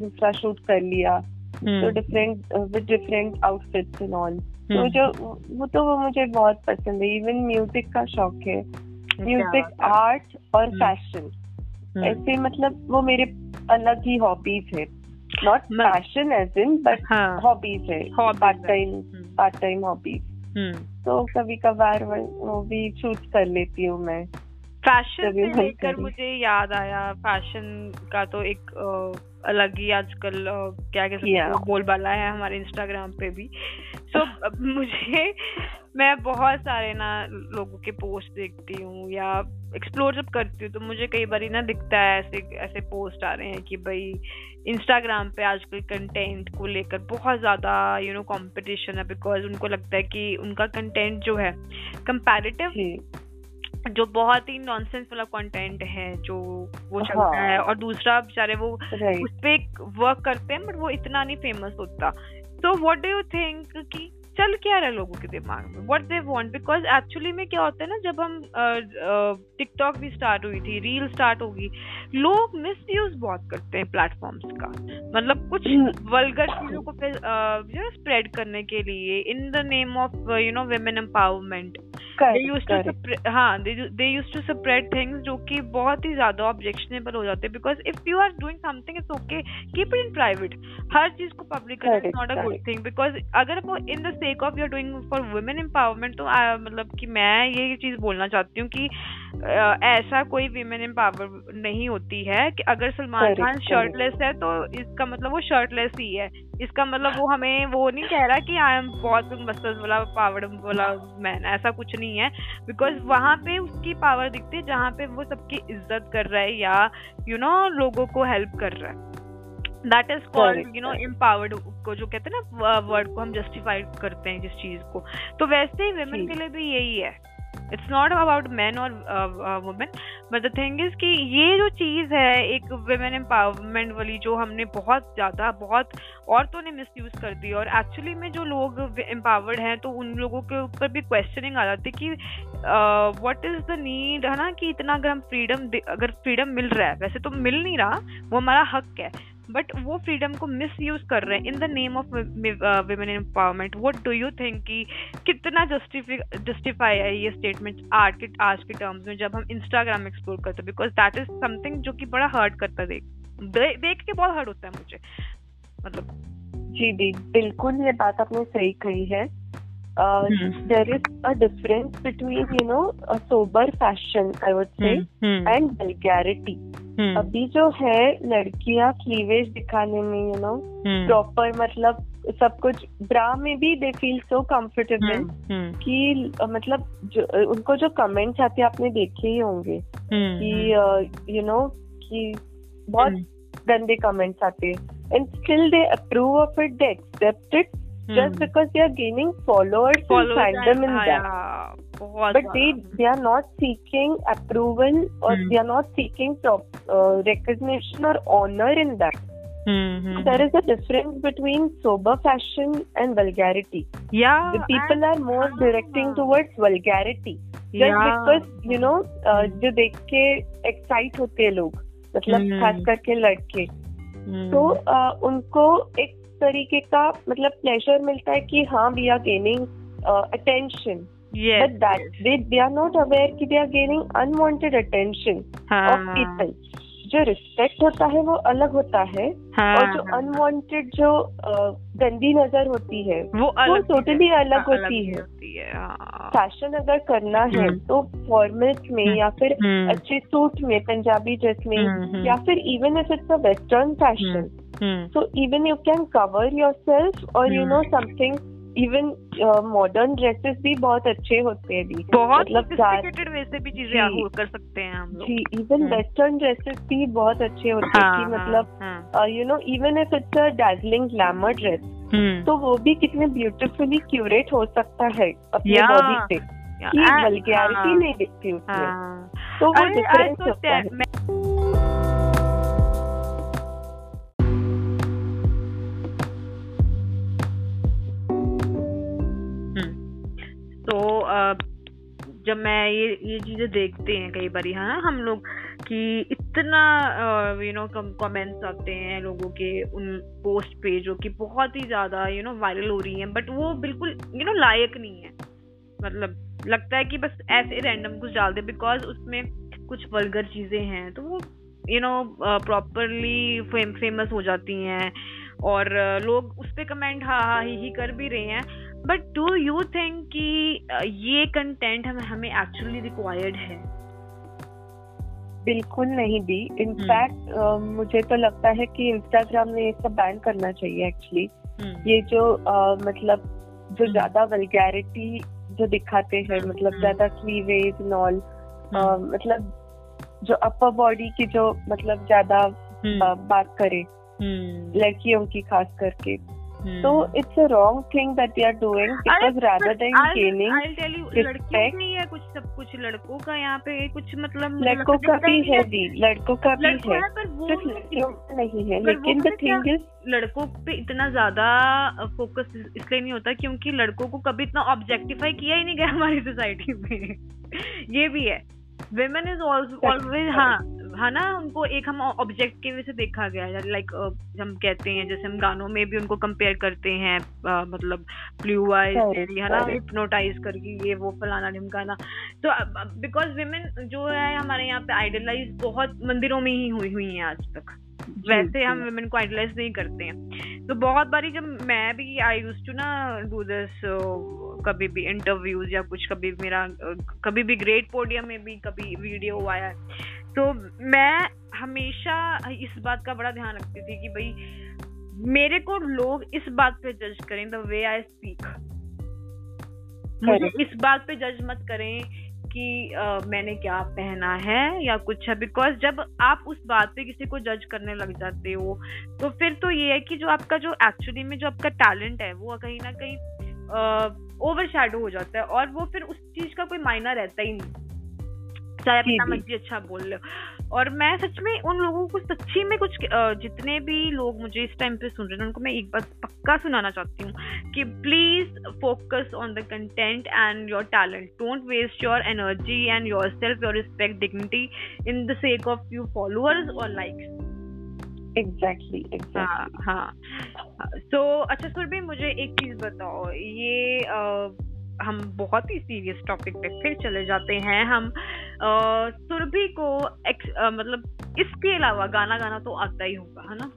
दूसरा शूट कर लिया। तो different with different outfits and all तो जो वो तो वो मुझे बहुत पसंद है। इवन म्यूज़िक का शौक है। म्यूज़िक आर्ट और फ़ैशन। ऐसे मतलब वो मेरे अलग ही हॉबीज है। Not fashion as in but hobbies है। Part time part time hobbies. तो कभी कभार वो भी शूट कर लेती हूँ मैं। फ़ैशन से लेकर मुझे याद आया फ़ैशन का तो एक अलग ही आजकल क्या कह सकते हैं बोलबाला है हमारे इंस्टाग्राम पे भी। सो so, मुझे मैं बहुत सारे ना लोगों के पोस्ट देखती हूँ या एक्सप्लोर जब करती हूँ तो मुझे कई बार ना दिखता है ऐसे ऐसे पोस्ट आ रहे हैं कि भाई इंस्टाग्राम पे आजकल कंटेंट को लेकर बहुत ज़्यादा यू नो कंपटीशन है बिकॉज़ उनको लगता है कि उनका कंटेंट जो है कंपैरेटिव जो। बहुत ही नॉनसेंस वाला कंटेंट है जो वो चलता हाँ. है और दूसरा बेचारे वो उस पर वर्क करते हैं बट वो इतना नहीं फ़ेमस होता। तो व्हाट डू यू थिंक कि चल क्या रहा है लोगों के दिमाग में what they want because actually में क्या होता है ना जब हम टिकटॉक भी स्टार्ट हुई थी रील स्टार्ट होगी लोग मिस यूज़ बहुत करते हैं प्लेटफॉर्म्स का। मतलब कुछ वर्गर चीज़ों को जो स्प्रेड करने के लिए in the name of you know women empowerment हाँ they use to spread things जो कि बहुत ही ज़्यादा ऑब्जेक्शनेबल हो जाते हैं। Because if you are doing something it's okay keep it in private हर चीज़ को पब्लिक करना is not a good thing because अगर वो in the sake of you're doing for women empowerment तो मतलब कि मैं ये चीज़ बोलना चाहती हूँ कि ऐसा कोई वीमेन एम्पावर नहीं होती है कि अगर सलमान खान शर्टलेस है तो इसका मतलब वो शर्टलेस ही है। इसका मतलब वो हमें वो नहीं कह रहा कि आई एम बहुत मस्तस वाला पावर्ड वाला मैन ऐसा कुछ नहीं है। बिकॉज़ वहाँ पे उसकी पावर दिखती है जहाँ पे वो सबकी इज़्ज़त कर रहा है या यू you नो know, लोगों को हेल्प कर रहा है। That is called you know empowered को जो कहते हैं ना वर्ड को हम जस्टिफाइड करते हैं जिस चीज़ को। तो वैसे ही वेमेन के लिए भी यही है। इट्स नॉट अबाउट मैन और women but the thing is कि ये जो चीज़ है, एक वुमेन एम्पावरमेंट वाली जो हमने बहुत ज़्यादा, बहुत औरतों ने मिस यूज़ कर दी। और एक्चुअली में जो लोग एम्पावर्ड हैं तो उन लोगों के ऊपर भी क्वेश्चनिंग आ जाती कि वट इज़ द नीड है ना कि इतना अगर हम फ्रीडम अगर फ्रीडम मिल रहा है, वैसे तो मिल नहीं रहा, वो हमारा हक है। बट वो फ्रीडम को मिस यूज़ कर रहे हैं. In the name of women empowerment what do you think कि कितना जस्टिफाई है ये स्टेटमेंट आज के आज के टर्म्स में जब हम इंस्टाग्राम एक्सप्लोर करते हैं? बिकॉज़ दैट इज़ समथिंग जो कि बड़ा हर्ट करता देख दे, देख के बहुत हर्ट होता है मुझे। मतलब जी दी बिल्कुल ये बात आपने सही कही है। There is a difference between you know sober fashion I would say and vulgarity. अभी जो है लड़कियाँ क्लीवेज दिखाने में यू नो प्रॉपर मतलब सब कुछ ब्रा में भी दे फील सो कंफर्टेबल कि मतलब जो, उनको जो कमेंट्स आते हैं आपने देखे ही होंगे हम्म, कि यू नो कि बहुत हम्म। गंदे कमेंट्स आते हैं। And still they approve of it they accept it because they are gaining followers, followers and fandom बहुत but they they are not seeking approval और they are not seeking recognition और honour in that there is a difference between sober fashion and vulgarity people are more directing towards vulgarity because you know जो देख के excite होते हैं लोग मतलब hmm. खास करके लड़के hmm. तो उनको एक तरीके का मतलब प्लेजर मिलता है कि हाँ we are gaining attention Yes. But that they they are not aware कि they are gaining unwanted attention हाँ. of people. जो रिस्पेक्ट होता है वो अलग होता है हाँ, और जो अनवांटेड जो गंदी नज़र होती है वो, अलग वो टोटली अलग हाँ, होती है फ़ैशन हाँ। अगर करना है हम्म। तो फॉर्मल्स में हम्म। या फिर हम्म। अच्छे सूट में पंजाबी ड्रेस में या फिर even if it's a western fashion so even you can cover your self और you know something even modern dresses भी बहुत अच्छे होते हैं दी बहुत मतलब वैसे भी चीज़ें कर सकते हैं हम लोग। जी इवन वेस्टर्न ड्रेसेस भी बहुत अच्छे होते हैं हाँ, कि मतलब you know even if it's a Darjeeling glamour dress तो वो भी कितने ब्यूटीफुली क्यूरेट हो सकता है अपनी बॉडी से। कि वल्गैरिटी हाँ। नहीं दिखती उसमें। हाँ। तो वो डिफरेंस होता है जब मैं ये ये चीज़ें देखते हैं कई बार है हम लोग कि इतना यू नो कम कमेंट्स आते हैं लोगों के उन पोस्ट पे जो कि बहुत ही ज़्यादा यू नो वायरल हो रही हैं बट वो बिल्कुल यू नो लायक नहीं है। मतलब लगता है कि बस ऐसे रैंडम कुछ डाल दे बिकॉज़ उसमें कुछ वलगर चीज़ें हैं तो वो यू नो प्रॉपरली फ़ेमस हो जाती हैं और लोग उस पर कमेंट हा हा ही, ही कर भी रहे हैं। बट डू यू थिंक कि ये कंटेंट हमें हमें एक्चुअली रिक्वायर्ड है? बिल्कुल नहीं दी। इनफैक्ट uh, मुझे तो लगता है कि इंस्टाग्राम ने ये सब बैन करना चाहिए एक्चुअली hmm. ये जो uh, मतलब जो hmm. ज़्यादा वल्गैरिटी जो दिखाते हैं मतलब. ज़्यादा क्लीवेज एंड ऑल मतलब जो अपर बॉडी की जो मतलब ज़्यादा बात करे। लड़कियों की खास करके। Hmm. So it's a wrong thing that they are doing because rather than I'll, gaining I'll tell you, respect, नहीं है कुछ सब कुछ लड़कों का यहाँ पे कुछ मतलब लड़कों का भी है दी लड़कों का भी है। सिर्फ़ लड़कियों का नहीं है। लेकिन द थिंग इज़ लड़कों पे इतना ज़्यादा फोकस इसलिए नहीं होता क्योंकि लड़कों को कभी इतना ऑब्जेक्टिफाई किया ही नहीं गया हमारी सोसाइटी में। ये भी है। वेमेन इज़ ऑलवेज हाँ है ना उनको एक हम ऑब्जेक्ट के वजह से देखा गया है। लाइक हम कहते हैं जैसे हम गानों में भी उनको कंपेयर करते हैं आ, मतलब ब्लू आइज़ है ना हिप्नोटाइज करके ये वो फलाना ढिमकाना। तो बिकॉज़ वेमेन जो है हमारे यहाँ पे आइडलाइज बहुत मंदिरों में ही हुई हुई है आज तक। वैसे हम वुमेन को आइडलाइज नहीं करते हैं। तो बहुत बारी जब मैं भी आई यूज़ टू ना डू दिस कभी भी इंटरव्यूज़ या कुछ कभी मेरा कभी भी ग्रेट पोडियम में भी कभी वीडियो आया तो मैं हमेशा इस बात का बड़ा ध्यान रखती थी कि भाई मेरे को लोग इस बात पे जज करें द वे आई स्पीक मुझे इस बात पे जज मत करें कि uh, मैंने क्या पहना है या कुछ है बिकॉज़ जब आप उस बात पे किसी को जज करने लग जाते हो तो फिर तो ये है कि जो आपका जो एक्चुअली में जो आपका टैलेंट है वो कहीं ना कहीं ओवर uh, शेडो हो जाता है और वो फिर उस चीज़ का कोई मायना रहता ही नहीं। चाहे आप इतना मर्ज़ी अच्छा बोल लो। और मैं सच में उन लोगों को सच्ची में कुछ जितने भी लोग मुझे इस टाइम पे सुन रहे हैं उनको मैं एक बात पक्का सुनाना चाहती हूँ कि please focus on the content and your talent don't waste your energy and your self your respect dignity in the sake of you followers और लाइक्स एग्जैक्टली हाँ हाँ। तो अच्छा सुरभि मुझे एक चीज़ बताओ। ये हम बहुत ही सीरियस टॉपिक पे फिर चले जाते हैं। हम सुरभि को एक्स, आ, मतलब इसके अलावा गाना गाना तो आता ही होगा है ना?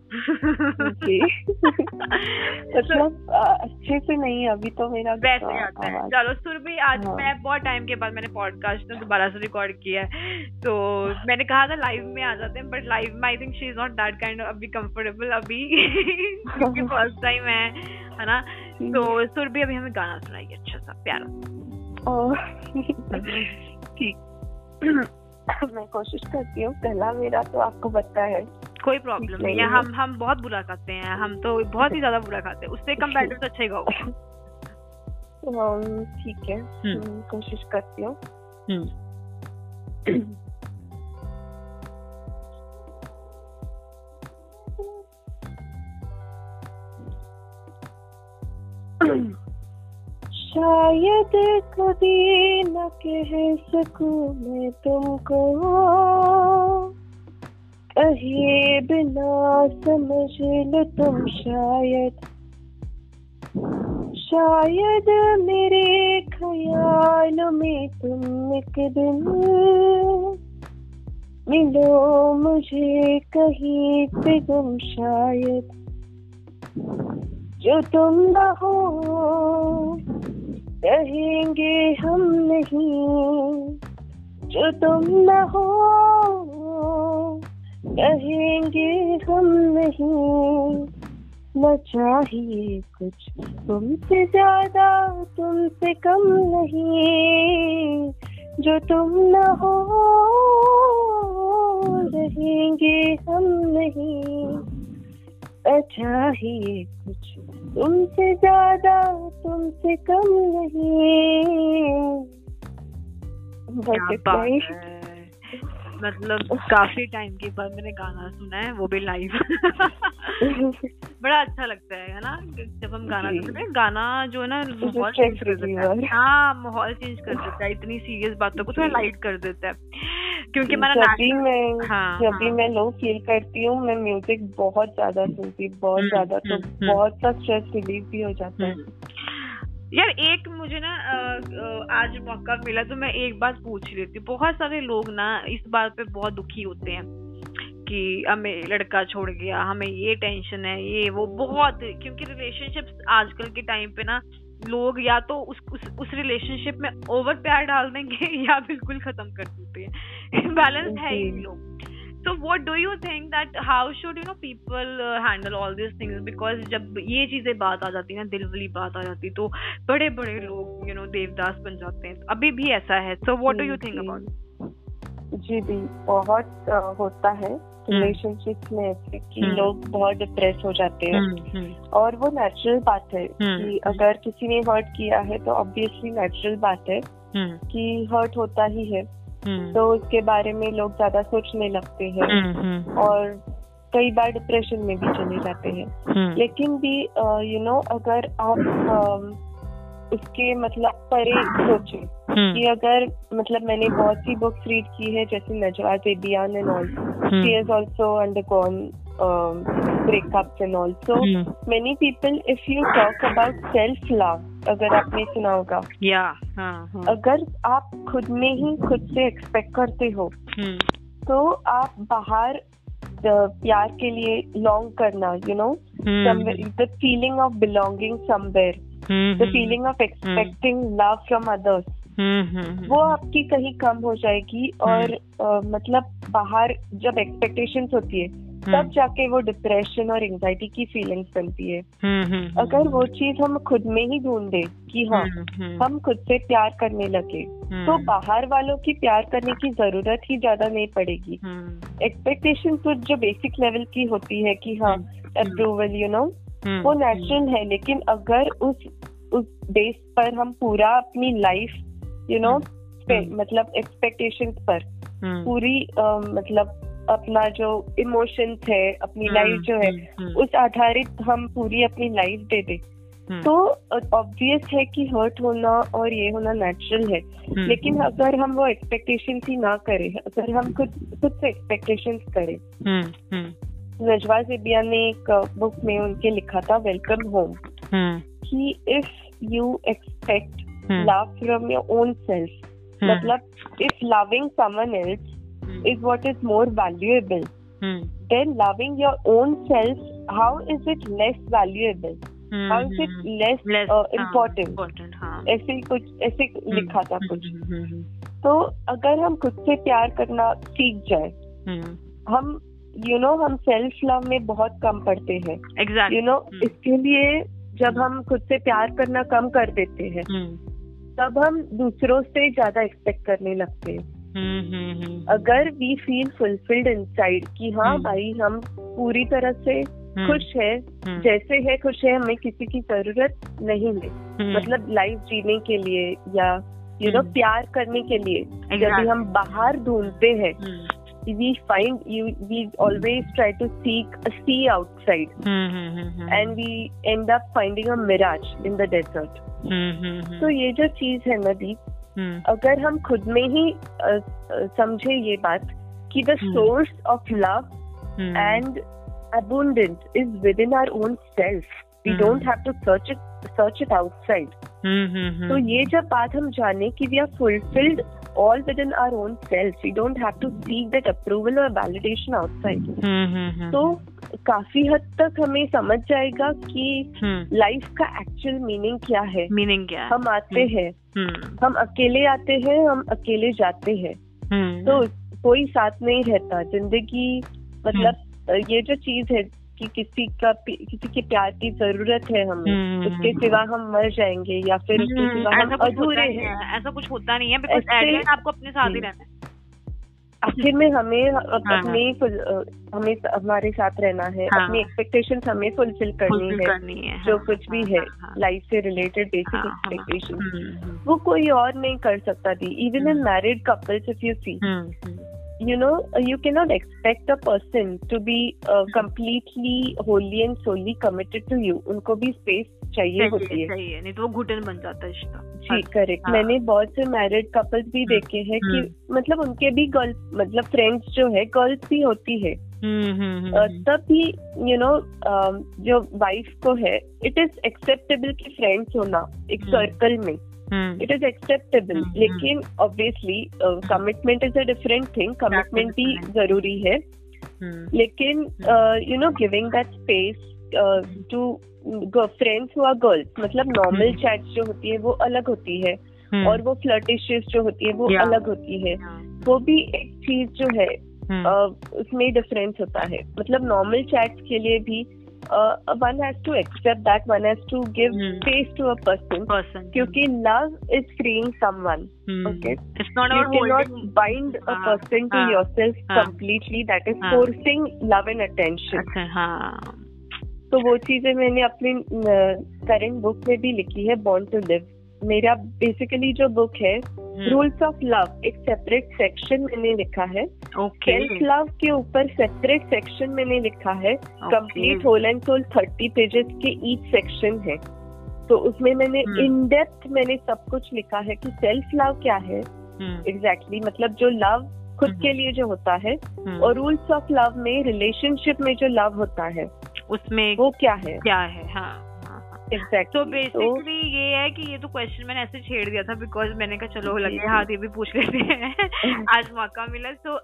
मतलब अच्छे से नहीं अभी तो मेरा वैसे आता है। चलो सुरभि आज हाँ. मैं बहुत टाइम के बाद मैंने पॉडकास्ट में दोबारा से रिकॉर्ड किया है। तो मैंने कहा था लाइव में आ जाते हैं बट लाइव में I think she is not that kind अभी कंफर्टेबल अभी फ़र्स्ट टाइम है है ना? तो सुरभि अभी हमें गाना सुनाइए अच्छा सा प्यारा। ठीक। मैं कोशिश करती हूँ पहला मेरा तो आपको पता है। कोई प्रॉब्लम नहीं है हम हम बहुत बुरा खाते हैं हम तो बहुत ही ज़्यादा बुरा खाते हैं उससे कम बैटर तो अच्छा ही गाओ ठीक है हम्म। कोशिश करती हूँ। शायद कभी न कह सकूँ मैं तुमको। कहे बिना समझ लो तुम शायद। शायद मेरे ख्याल में तुम एक दिन मिलो मुझे कहीं पे तुम शायद। जो तुम न हो, कहेंगे हम नहीं। जो तुम न हो, कहेंगे हम नहीं। न चाहिए कुछ तुमसे ज़्यादा, तुमसे कम नहीं। जो तुम न हो, रहेंगे हम नहीं। चाहिए कुछ तुमसे ज़्यादा तुमसे कम नहीं। मतलब काफ़ी टाइम के बाद मैंने गाना सुना है वो भी लाइव बड़ा अच्छा लगता है ना? जब हम गाना सुनते हैं गाना जो है ना माहौल चेंज कर देता है। हाँ माहौल चेंज कर देता है इतनी सीरियस बातों को थोड़ा लाइट कर देता है। क्योंकि मेरा जब मैं हाँ, जब भी हाँ. मैं लो फील करती हूँ मैं म्यूज़िक बहुत ज़्यादा सुनती बहुत हम्म, ज़्यादा तो हम्म, हम्म। बहुत सा स्ट्रेस रिलीफ भी हो जाता है। यार एक मुझे ना आज मौका मिला तो मैं एक बात पूछ लेती हूँ। बहुत सारे लोग ना इस बात पे बहुत दुखी होते हैं कि हमें लड़का छोड़ गया हमें ये टेंशन है ये वो बहुत क्योंकि रिलेशनशिप आजकल के टाइम पे ना लोग या तो उस उस, उस रिलेशनशिप में ओवर प्यार डाल देंगे या बिल्कुल खत्म कर देते हैं। बैलेंस है ही लोग। So what do you think that how should you know people uh, handle all these things? Because जब ये चीज़ें बात आ जाती है ना दिल वाली बात आ जाती है तो बड़े बड़े लोग यू नो देवदास बन जाते हैं। अभी भी ऐसा है। So what do you think about जी। भी बहुत होता है रिलेशनशिप हम्म। में ऐसे कि हम्म। लोग बहुत डिप्रेस हो जाते हैं। हम्म, और वो नेचुरल बात है कि अगर किसी ने हर्ट किया है तो ऑब्वियसली नेचुरल बात है कि हर्ट होता ही है। तो उसके बारे में लोग ज़्यादा सोचने लगते हैं। और कई बार डिप्रेशन में भी चले जाते हैं। लेकिन भी यू नो अगर आप उसके मतलब परे सोचे हम्म। कि अगर मतलब मैंने बहुत सी बुक्स रीड की है जैसे Najwa Zebian and all she has also undergone breakups and all so many people if you talk about self love अगर आपने सुना होगा। या हाँ, हाँ. अगर आप खुद में ही खुद से एक्सपेक्ट करते हो हम्म। तो आप बाहर प्यार के लिए लॉन्ग करना you know the feeling of belonging somewhere the feeling of expecting love from others वो आपकी कहीं कम हो जाएगी और uh, मतलब बाहर जब एक्सपेक्टेशंस होती है तब हम्म। जाके वो डिप्रेशन और एंजाइटी की फीलिंग्स बनती है। हम्म, हम्म, अगर वो चीज़ हम खुद में ही ढूंढे कि हाँ हम खुद से प्यार करने लगे तो बाहर वालों की प्यार करने की ज़रूरत ही ज़्यादा नहीं पड़ेगी। एक्सपेक्टेशन तो जो बेसिक लेवल की होती है कि हाँ अप्रूवल यू नो वो नेचुरल है लेकिन अगर उस उस बेस पर हम पूरा अपनी लाइफ यू नो मतलब एक्सपेक्टेशन पर पूरी मतलब अपना जो इमोशंस है अपनी लाइफ हम्म, जो है हम्म, हम्म। उस आधारित हम पूरी अपनी लाइफ दे दे। तो ऑब्वियस है कि हर्ट होना और ये होना नेचुरल है। लेकिन अगर हम वो एक्सपेक्टेशन ही ना करें अगर हम खुद खुद से एक्सपेक्टेशन करें। नजवा जेबिया ने एक बुक में उनके लिखा था वेलकम होम कि if you expect love from your own self मतलब if loving someone else. Is what is more valuable, mm. then loving your own self, how is it less valuable? Mm-hmm. How is it less, less uh, important? important हाँ. ऐसे कुछ ऐसे mm. लिखा था कुछ mm-hmm. तो अगर हम खुद से प्यार करना सीख जाए mm. हम यू you नो know, हम सेल्फ लव में बहुत कम पढ़ते हैं. You know mm. इसके लिए जब हम खुद से प्यार करना कम कर देते हैं mm. तब हम दूसरों से ज़्यादा एक्सपेक्ट करने लगते हैं हम्म, हम्म, हम्म, अगर वी फील फुलफिल्ड इनसाइड कि हाँ भाई हम पूरी तरह से खुश है जैसे है खुश है हमें किसी की ज़रूरत नहीं है। मतलब लाइफ जीने के लिए या यू नो प्यार करने के लिए जब हम बाहर ढूंढते हैं we find you we always try to seek a sea outside and we end up finding a mirage in the desert तो ये जो चीज़ है हम्म। हम्म। अगर हम खुद में ही समझे ये बात कि the source of love and abundant is within our own self we don't have to search it search it outside तो ये जब बात हम जाने की we are fulfilled all within our own self we don't have to seek that approval और validation outside तो काफ़ी हद तक हमें समझ जाएगा कि लाइफ का एक्चुअल मीनिंग क्या है। मीनिंग क्या हम आते हैं। हम अकेले आते हैं हम अकेले जाते हैं। तो कोई साथ नहीं रहता। ज़िंदगी मतलब ये जो चीज़ है कि किसी का किसी के प्यार की ज़रूरत है हमें उसके सिवा हम मर जाएँगे या फिर उसके सिवा हम अधूरे हैं। ऐसा कुछ होता नहीं है आपको अपने साथ ही रहना है। आखिर में हमें हाँ, अपने हाँ। हमें हमारे साथ रहना है। हाँ, अपनी एक्सपेक्टेशन हमें फुलफिल करनी है, करनी है जो कुछ भी है लाइफ से रिलेटेड बेसिक एक्सपेक्टेशन वो कोई और नहीं कर सकता थी even in married couples if you see you know you cannot expect a person to be uh, completely wholly and solely committed to you उनको भी स्पेस चाहिए होती है। चाहिए नहीं तो वो घुटन बन जाता है रिश्ता। जी करेक्ट हाँ. मैंने बहुत से मैरिड कपल्स भी हम्म, देखे हैं कि हम्म। मतलब उनके भी गर्ल्स मतलब फ्रेंड्स जो है गर्ल्स भी होती है। हम्म, तब भी यू नो जो वाइफ को है इट इज़ एक्सेप्टेबल की फ्रेंड्स होना एक सर्कल में। इट इज़ एक्सेप्टेबल लेकिन obviously commitment is a different thing commitment भी ज़रूरी है। लेकिन you know giving that space to friends हुआ गर्ल्स मतलब नॉर्मल चैट हम्म। जो होती है वो अलग होती है। हम्म। और वो फ्लर्टिशियस जो होती है वो अलग होती है। वो भी एक चीज़ जो है हम्म। उसमें डिफरेंस होता है। मतलब नॉर्मल चैट्स के लिए भी one has to accept that one has to give space to a person क्योंकि love is freeing someone okay you can not bind a person to yourself completely that is forcing love and attention तो वो चीज़ें मैंने अपनी current book में भी लिखी है बॉन्ड टू लिव मेरा बेसिकली जो बुक है रूल्स ऑफ़ लव एक सेपरेट सेक्शन मैंने लिखा है। Self okay. लव के ऊपर सेपरेट सेक्शन मैंने लिखा है। Complete whole and soul thirty pages के ईच सेक्शन है। तो उसमें मैंने इन hmm. डेप्थ मैंने सब कुछ लिखा है कि सेल्फ लव क्या है। Exactly hmm. exactly, मतलब जो लव खुद. के लिए जो होता है और रूल्स ऑफ़ लव में रिलेशनशिप में जो लव होता है। उसमें वो क्या है? क्या है? हाँ Exactly. तो बेसिकली so, ये है कि ये तो क्वेश्चन मैंने ऐसे छेड़ दिया था बिकॉज़ मैंने कहा चलो लग गया हाथ ये भी पूछ लेते हैं। आज मौका मिला। तो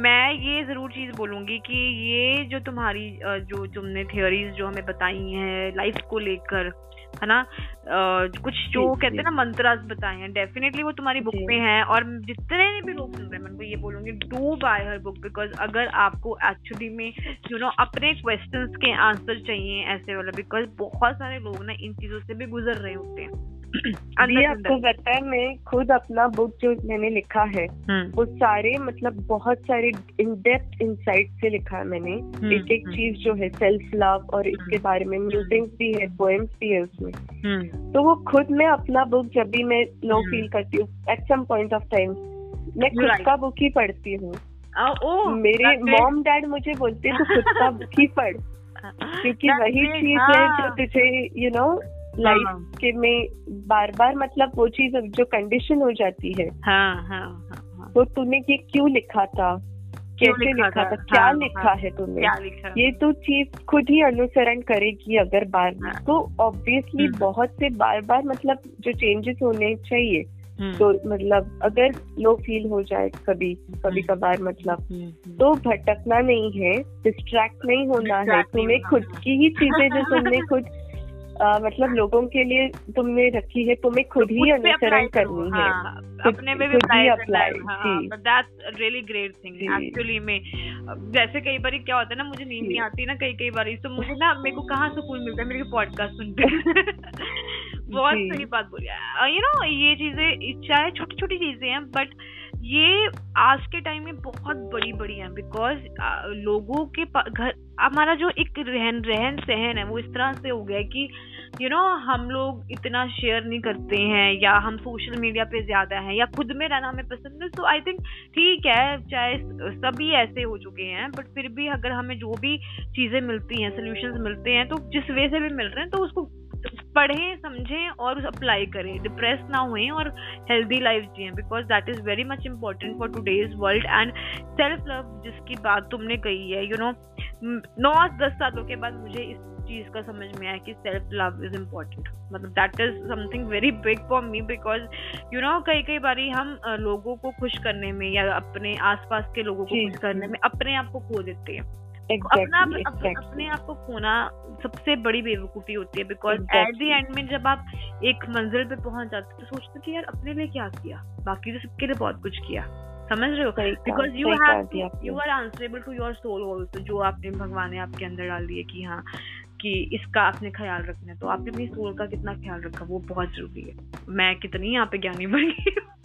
मैं ये ज़रूर चीज़ बोलूँगी कि ये जो तुम्हारी जो तुमने थियोरीज जो हमें बताई हैं लाइफ को लेकर है ना? कुछ जो कहते हैं ना मंत्रास बताए हैं। डेफिनेटली वो तुम्हारी बुक में है और जितने भी लोग सुन रहे हैं मैं उनको ये बोलूँगी do buy her book because अगर आपको एक्चुअली में यू नो अपने क्वेश्चन के आंसर चाहिए ऐसे वाला बिकॉज़ बहुत सारे लोग ना इन चीज़ों से भी गुजर रहे होते हैं। जी आपको पता है मैं खुद अपना बुक जो मैंने लिखा है हम्म। वो सारे मतलब बहुत सारे इन डेप्थ इनसाइट से लिखा है मैंने। हम्म, एक एक हम्म। चीज़ जो है सेल्फ लव और इसके बारे में म्यूजिंग भी है पोएम्स भी है उसमें। तो वो खुद मैं अपना बुक जब भी मैं लो फील करती हूँ at some point of time मैं खुद का बुक ही पढ़ती हूँ। मेरे मॉम डैड मुझे बोलते तो खुद का बुक ही पढ़ क्योंकि वही चीज़ है जो हाँ। तुझे यू नो लाइफ हाँ। के में बार बार मतलब वो चीज़ जो कंडीशन हो जाती है। हाँ, हाँ, हाँ. तो तूने ये क्यों लिखा था? कैसे लिखा, लिखा था? क्या हाँ, लिखा हाँ, है तुमने ये तो चीज़ खुद ही अनुसरण करेगी अगर बार हाँ, तो ऑब्वियसली हम्म। बहुत से बार बार मतलब जो चेंजेस होने चाहिए हम्म। तो मतलब अगर लो फील हो जाए कभी कभी हम्म। कभार मतलब तो भटकना नहीं है डिस्ट्रैक्ट नहीं होना है। तुम्हें खुद की ही चीज़ें जो तुमने खुद आ, मतलब लोगों के लिए तुमने रखी है तुम्हें खुद ही अनुसरण करनी है। हाँ, अपने में भी apply that's really great thing actually में। जैसे कई बार क्या होता है ना मुझे नींद नहीं आती ना कई कई बार तो मुझे ना मेरे को कहाँ सुकून मिलता है मेरे को पॉडकास्ट सुनते बहुत सही बात बोली। यू नो ये चीज़ें चाहे छोटी छोटी चीज़ें हैं बट ये आज के टाइम में बहुत बड़ी बड़ी है बिकॉज़ लोगों के घर हमारा जो एक रहन रहन सहन है वो इस तरह से हो गया है कि यू you नो know, हम लोग इतना शेयर नहीं करते हैं या हम सोशल मीडिया पे ज़्यादा हैं या खुद में रहना हमें पसंद है तो आई थिंक ठीक है चाहे सभी ऐसे हो चुके हैं बट फिर भी अगर हमें जो भी चीज़ें मिलती हैं सोल्यूशन मिलते हैं तो जिस वे से भी मिल रहे हैं तो उसको पढ़ें समझें और अप्लाई करें। डिप्रेस ना हुए और हेल्दी लाइफ जिए। Because that is very much important for today's world and self love जिसकी बात तुमने कही है यू नो नौ दस सालों के बाद मुझे इस चीज़ का समझ में आया कि सेल्फ लव इज़ इंपॉर्टेंट मतलब that is something very big for me because you know कई कई बारी हम लोगों को खुश करने में या अपने आसपास के लोगों को खुश करने में अपने आप को खो देते हैं। Exactly, अपना exactly. अपने आप को खोना सबसे बड़ी बेवकूफ़ी होती है बिकॉज़ एट दी एंड में जब आप एक मंजिल पे पहुँच जाते तो सोचते कि यार अपने लिए क्या किया? बाकी तो सबके लिए बहुत कुछ किया। समझ रहे हो? Because you have you are answerable to your soul also जो आपने भगवान ने आपके अंदर डाल दिए कि हाँ कि इसका आपने ख्याल रखना है। तो आपने अपनी सोल का कितना ख्याल रखा वो बहुत ज़रूरी है। मैं कितनी यहाँ पे ज्ञानी बन गई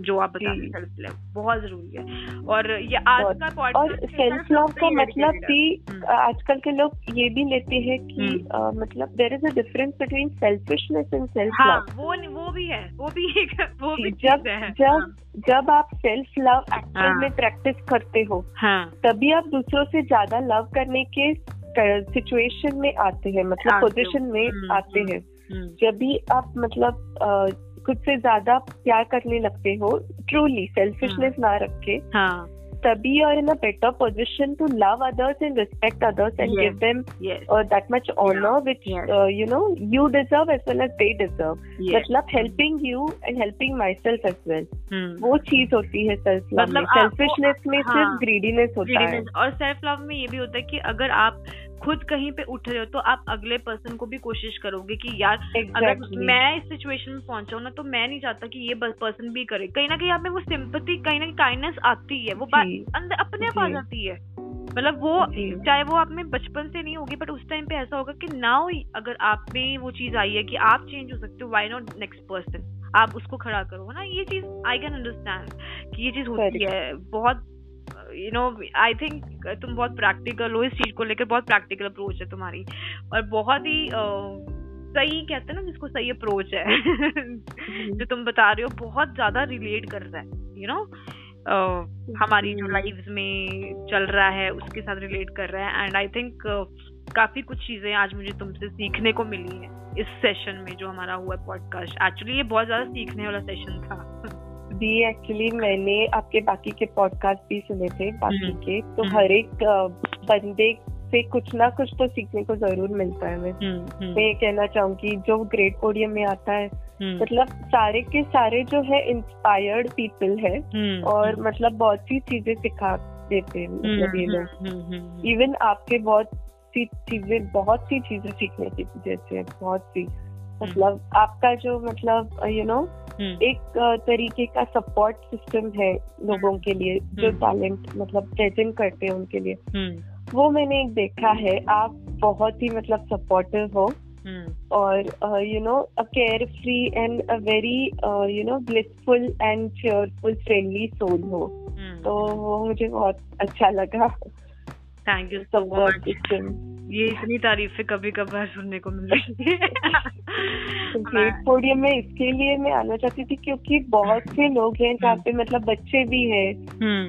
जो आप बता रहे सेल्फ लव बहुत ज़रूरी है। और ये आज का और सेल्फ लव का मतलब भी हम्म। आजकल के लोग ये भी लेते हैं कि हम्म। मतलब there is a difference between selfishness and self love वो वो भी है वो भी एक वो भी जब जब हाँ। जब आप सेल्फ लव एक्चुअल में प्रैक्टिस करते हो हाँ। तभी आप दूसरों से ज़्यादा लव करने के सिचुएशन में आते हैं मतलब पोजीशन में हम्म, आते हैं। जब भी आप मतलब खुद से ज़्यादा प्यार करने लगते हो ट्रूली सेल्फिशनेस हाँ। ना रख के हाँ। तभी और in a better position to love others and respect others and give them that much honour which you know you deserve as well as they deserve मतलब helping you and helping my self as well वो चीज़ होती है self love selfishness में मतलब हाँ, सिर्फ़ greediness होती है। और सेल्फ लव में ये भी होता है की अगर आप खुद कहीं पे उठ रहे हो तो आप अगले पर्सन को भी कोशिश करोगे कि यार exactly. अगर मैं इस सिचुएशन में पहुँचा हूँ ना तो मैं नहीं चाहता कि ये पर्सन भी करे। कहीं ना कहीं आप में वो सिंपति कहीं ना कहीं काइंडनेस आती है वो बात अंदर अपने आप आ जाती है। मतलब वो चाहे वो आप में बचपन से नहीं होगी बट उस टाइम पे ऐसा होगा कि नाउ अगर आप में वो चीज़ आई है कि आप चेंज हो सकते हो वाई नॉट नेक्स्ट पर्सन आप उसको खड़ा करो ना? ये चीज़ आई कैन अंडरस्टैंड कि ये चीज़ होती है बहुत यू नो आई थिंक तुम बहुत प्रैक्टिकल हो इस चीज़ को लेकर बहुत प्रैक्टिकल अप्रोच है तुम्हारी। और बहुत ही uh, सही कहते हैं ना जिसको सही अप्रोच है जो तुम बता रहे हो बहुत ज़्यादा रिलेट कर रहा है यू नो uh, हमारी जो लाइफ में चल रहा है उसके साथ रिलेट कर रहा है। एंड आई थिंक काफ़ी कुछ चीज़ें आज मुझे तुमसे सीखने को मिली है इस सेशन में जो हमारा हुआ पॉडकास्ट एक्चुअली ये बहुत ज़्यादा सीखने वाला सेशन था। भी एक्चुअली मैंने आपके बाकी के पॉडकास्ट भी सुने थे बाकी हम्म, के। तो हम्म। हर एक बंदे से कुछ ना कुछ तो सीखने को ज़रूर मिलता है। मैं हम्म। मैं ये कहना चाहूँगी जो ग्रेट पोडियम में आता है। मतलब सारे के सारे जो है इंस्पायर्ड पीपल है और मतलब बहुत सी चीज़ें सिखा देते हैं मतलब ये लोग। इवन आपके बहुत सी चीज़ें बहुत सी चीज़ें सीखने की जैसे बहुत सी। मतलब आपका जो मतलब यू नो एक तरीके का सपोर्ट सिस्टम है लोगों के लिए जो टैलेंट मतलब प्रेजेंट करते हैं उनके लिए। वो मैंने एक देखा है आप बहुत ही मतलब सपोर्टिव हो. और you know a carefree and a very you know blissful and cheerful friendly soul हो. तो वो मुझे बहुत अच्छा लगा। थैंक यू सो मच ये इतनी तारीफें कभी कभार सुनने को मिल। रही है पोडियम में इसके लिए मैं आना चाहती थी क्योंकि बहुत से लोग हैं जहाँ पे मतलब बच्चे भी हैं हम्म।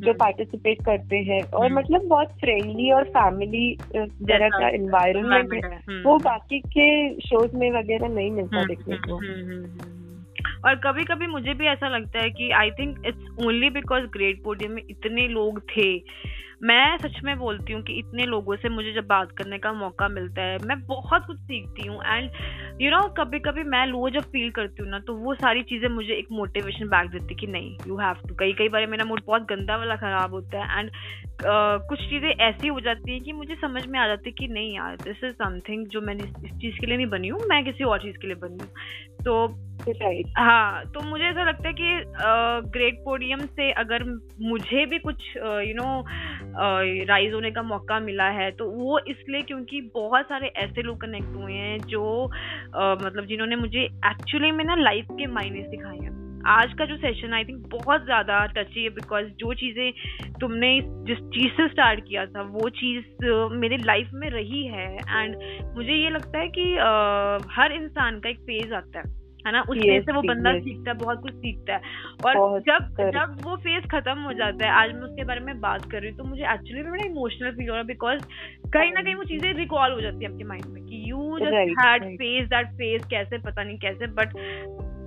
जो पार्टिसिपेट हम्म। करते हैं और हम्म। मतलब बहुत फ्रेंडली और फैमिली तरह का इन्वायरमेंट है। वो बाकी के शोज़ में वगैरह नहीं मिलता देखने को। और कभी कभी मुझे भी ऐसा लगता है कि I think it's only because great podium में इतने लोग थे मैं सच में बोलती हूँ कि इतने लोगों से मुझे जब बात करने का मौका मिलता है मैं बहुत कुछ सीखती हूँ एंड यू नो कभी कभी मैं लो जब फील करती हूँ ना तो वो सारी चीज़ें मुझे एक मोटिवेशन बैक देती कि नहीं यू हैव टू कई कई बार मेरा मूड बहुत गंदा वाला ख़राब होता है एंड uh, कुछ चीज़ें ऐसी हो जाती हैं कि मुझे समझ में आ जाती है कि नहीं यार दिस इज़ समथिंग जो मैंने इस चीज़ के लिए नहीं बनी हूँ मैं किसी और चीज़ के लिए बनी हूँ। तो हाँ तो मुझे ऐसा लगता है कि ग्रेट पोडियम से अगर मुझे भी कुछ यू नो राइज होने का मौका मिला है। तो वो इसलिए क्योंकि बहुत सारे ऐसे लोग कनेक्ट हुए हैं जो uh, मतलब जिन्होंने मुझे एक्चुअली में ना लाइफ के मायने सिखाए हैं। आज का जो सेशन आई थिंक बहुत ज़्यादा टची है बिकॉज़ जो चीज़ें तुमने जिस चीज़ से स्टार्ट किया था वो चीज़ मेरे लाइफ में रही है। एंड मुझे ये लगता है कि uh, हर इंसान का एक फ़ेज़ आता है। है ना? उस फ़ेज़ से वो बंदा सीखता है बहुत कुछ सीखता है। और जब जब वो फ़ेज़ खत्म हो जाता है आज मैं उसके बारे में बात कर रही हूँ तो मुझे एक्चुअली में बड़ा इमोशनल फील हो रहा है बिकॉज़ कहीं ना कहीं वो चीज़ें रिकॉल हो जाती है आपके माइंड में कि you just had face that phase कैसे पता नहीं कैसे बट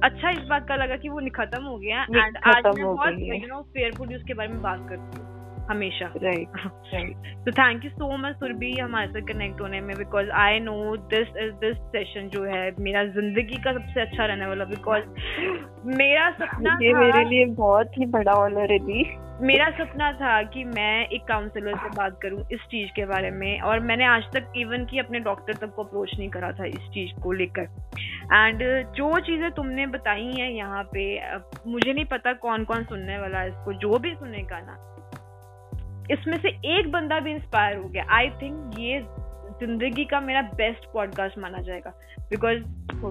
अच्छा इस बात का लगा कि वो खत्म हो गया एंड आज मैं बहुत यू नो फेयरफुल उसके बारे में बात करती हूँ। हमेशा। राइट राइट तो thank you so much Surbhi हमारे साथ कनेक्ट होने में because I know this is this session जो है मेरा ज़िंदगी का सबसे अच्छा रहने वाला बिकॉज़ मेरा सपना ये मेरे लिए बहुत ही बड़ा ऑनर है दी मेरा सपना था कि मैं एक काउंसलर से बात करूँ इस चीज़ के बारे में और मैंने आज तक इवन की अपने डॉक्टर तक को अप्रोच नहीं करा था इस चीज़ को लेकर। एंड जो चीज़ें तुमने बताई हैं यहाँ पे मुझे नहीं पता कौन कौन सुनने वाला है इसको जो भी सुनेगा ना इसमें से एक बंदा भी इंस्पायर हो गया। आई थिंक ये ज़िंदगी का मेरा बेस्ट पॉडकास्ट माना जाएगा। बिकॉज़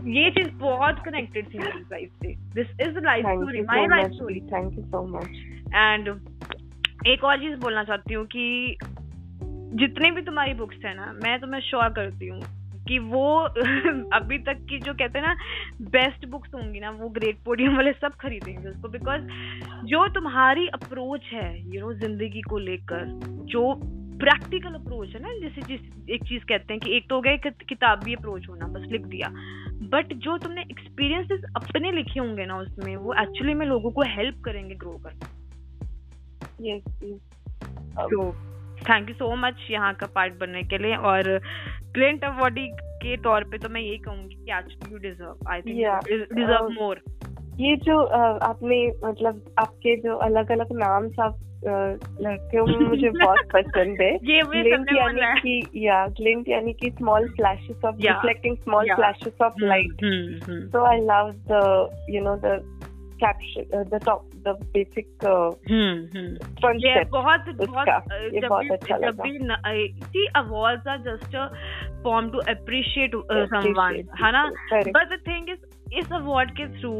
ये चीज़ बहुत कनेक्टेड थी मेरी लाइफ से। This is life story my life story thank you so much and एक और चीज़ बोलना चाहती हूँ कि जितने भी तुम्हारी बुक्स है ना मैं तुम्हें श्योर करती हूँ कि वो अभी तक की जो कहते हैं ना बेस्ट बुक्स होंगी ना वो ग्रेट पोडियम वाले सब खरीदेंगे उसको बिकॉज़ जो तुम्हारी अप्रोच है यू नो ज़िंदगी को लेकर जो प्रैक्टिकल अप्रोच है ना जैसे जिस एक चीज़ कहते हैं कि एक तो हो गया किताबी अप्रोच होना बस लिख दिया बट जो तुमने एक्सपीरियंसेस अपने लिखे होंगे ना उसमें वो एक्चुअली में लोगों को हेल्प करेंगे ग्रो कर yes, तो थैंक यू सो मच यहाँ का पार्ट बनने के लिए और क्लिंट अवॉर्डी के तौर पे तो मैं यही कहूँगी कि actually you deserve I think deserve more ये जो आपने मतलब आपके जो अलग अलग नाम आप लड़के हो मुझे बहुत पसंद है। ये ग्लिंट यानी कि या ग्लिंट यानी कि small flashes of reflecting small flashes of light so I love the you know the caption the top the basic बहुत बहुत ये बहुत अच्छा जब भी see awards are just form to appreciate someone है ना? बट द थिंग इज़ इस अवार्ड के थ्रू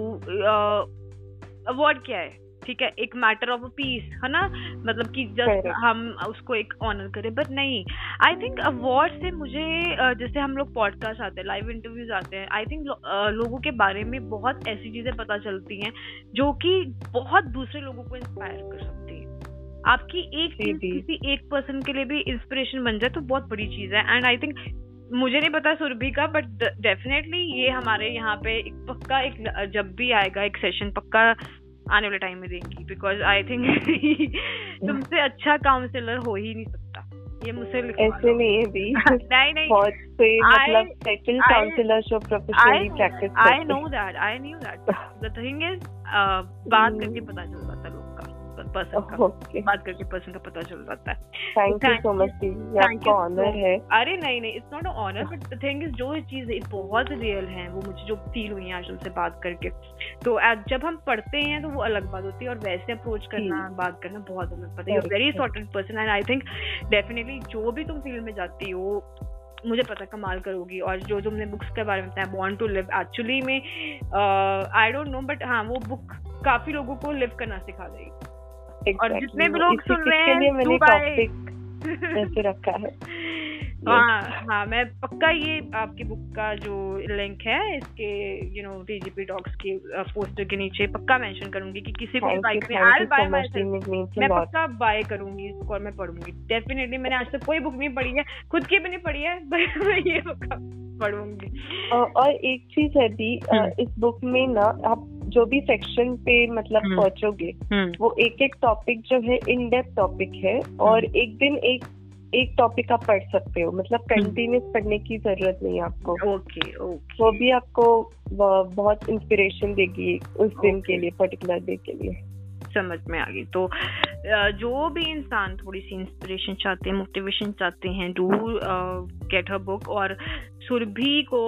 अवार्ड क्या है? ठीक है एक मैटर ऑफ़ पीस है ना? मतलब कि जस्ट हम उसको एक ऑनर करें बट नहीं। आई थिंक अवार्ड से मुझे जैसे हम लोग पॉडकास्ट आते हैं लाइव इंटरव्यूज़ आते हैं आई थिंक लोगों के बारे में बहुत ऐसी चीज़ें पता चलती हैं जो कि बहुत दूसरे लोगों को इंस्पायर कर सकती है। आपकी एक चीज़ किसी एक पर्सन के लिए भी इंस्पिरेशन बन जाए तो बहुत बड़ी चीज़ है। एंड आई थिंक मुझे नहीं पता सुरभि का बट डेफिनेटली ये हमारे यहाँ पे एक पक्का एक जब भी आएगा एक सेशन पक्का आने वाले टाइम में देंगी बिकॉज़ आई थिंक तुमसे अच्छा काउंसलर हो ही नहीं सकता। ये मुझसे ऐसे नहीं नहीं नहीं। बहुत से मतलब settle professionally practice I know that I knew that the thing is बात करके पता चल जाता पर्सन का। Okay. बात करके पर्सन का पता चल जाता है। थैंक यू सो मच आपका ऑनर है। अरे नहीं नहीं it's not honour but the thing is जो चीज़ है बहुत रियल है वो मुझे जो फील हुई है बात करके। तो जब हम पढ़ते हैं तो वो अलग बात होती है और वैसे अप्रोच करना बात करना बहुत अलग पता है। Very sorted person and I think definitely जो भी तुम फ़ील्ड में जाती हो मुझे पता कमाल करोगी। और जो तुमने बुक्स के बारे में बताया बॉन्ट टू लिव एक्चुअली में आई डोंट नो बट हाँ वो बुक काफ़ी लोगों को लिव करना सिखा देगी। और जितने भी लोग सुन रहे हैं ऐसे रखा है। हाँ हाँ मैं पक्का ये आपकी बुक का जो लिंक है इसके यू नो टीजीपी टॉक्स के पोस्टर के नीचे पक्का मेंशन करूँगी कि किसी को बाय करें आई बाय मैं पक्का बाय करूँगी इसको और मैं पढ़ूँगी। डेफिनेटली मैंने आज तक कोई बुक नहीं पढ़ी है खुद की भी नहीं पढ़ी है बट मैं ये पढ़ूँगी। और एक चीज़ है दी हम्म। इस बुक में ना आप जो भी सेक्शन पे मतलब हम्म। पहुंचोगे हम्म। वो एक एक टॉपिक जो है इन डेप्थ टॉपिक है और हम्म। एक दिन एक एक टॉपिक आप पढ़ सकते हो मतलब कंटिन्यूस पढ़ने की ज़रूरत नहीं है आपको ओके ओके वो भी आपको बहुत इंस्पिरेशन देगी उस दिन के लिए पर्टिकुलर डे के लिए समझ में आ गई। तो जो भी इंसान थोड़ी सी इंस्पिरेशन चाहते हैं मोटिवेशन चाहते हैं डू गेट हर बुक और सुरभि को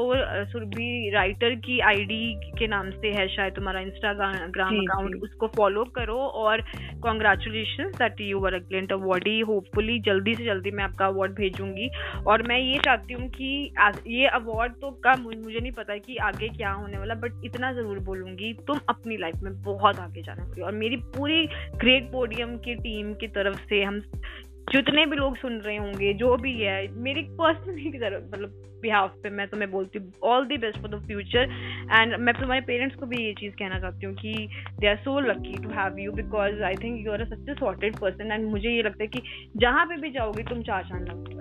सुरभि राइटर की आईडी के नाम से है शायद तुम्हारा इंस्टाग्राम अकाउंट उसको फॉलो करो और congratulation that you were a glint awardee hopefully जल्दी से जल्दी मैं आपका अवार्ड भेजूँगी। और मैं ये चाहती हूँ कि ये अवार्ड तो का मुझे नहीं पता कि आगे क्या होने वाला बट इतना ज़रूर बोलूँगी तुम अपनी लाइफ में बहुत आगे जाने वाली और मेरी पूरी ग्रेट पोडियम की टीम की तरफ़ से हम जितने भी लोग सुन रहे होंगे जो भी है मेरी पर्सनली की तरफ़ मतलब बिहाफ पे मैं तुम्हें बोलती हूँ all the best for the future and मैं तुम्हारे पेरेंट्स को भी ये चीज़ कहना चाहती हूँ कि they are so lucky to have you because I think you are a such a sorted person and मुझे ये लगता है कि जहाँ पे भी जाओगे तुम चार चाँद लगोगे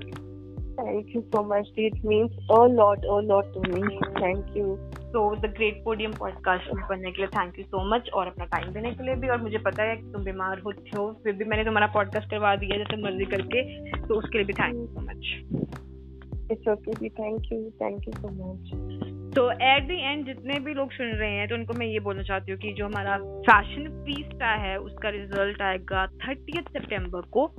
Thank you so much. It means a lot, a lot to me. Thank you. तो द ग्रेट पोडियम पॉडकास्ट बनने के लिए थैंक यू सो मच और अपना टाइम देने के लिए भी। और मुझे पता है कि तुम बीमार होते हो फिर भी मैंने तुम्हारा पॉडकास्ट करवा दिया जैसे मर्ज़ी करके। तो उसके लिए भी thank you so much it's okay ji thank you thank you so much तो एट दी एंड जितने भी लोग सुन रहे हैं तो उनको मैं ये बोलना चाहती हूँ कि जो हमारा फ़ैशन फीस्टा है उसका रिज़ल्ट आएगा थर्टी सितंबर को।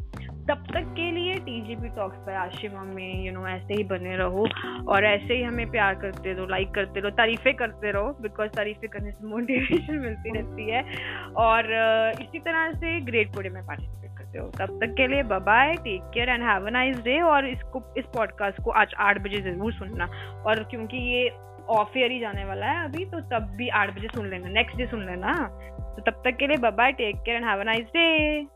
तब तक के लिए टीजीपी टॉक्स पर आशिमा में यू नो ऐसे ही बने रहो और ऐसे ही हमें प्यार करते रहो लाइक करते रहो, तारीफें करते रहो बिकॉज़ तारीफें करने से मोटिवेशन मिलती रहती है और इसी तरह से ग्रेट पोडे में पार्टिसिपेट करते हो तब तक के लिए bye take care and have a nice day और इसको, इस पॉडकास्ट को आज आठ बजे ज़रूर सुनना और क्योंकि ये ऑफ़ ईयर ही जाने वाला है अभी तो तब भी आठ बजे सुन लेना नेक्स्ट डे सुन लेना। तो तब तक के लिए bye take care and have a nice day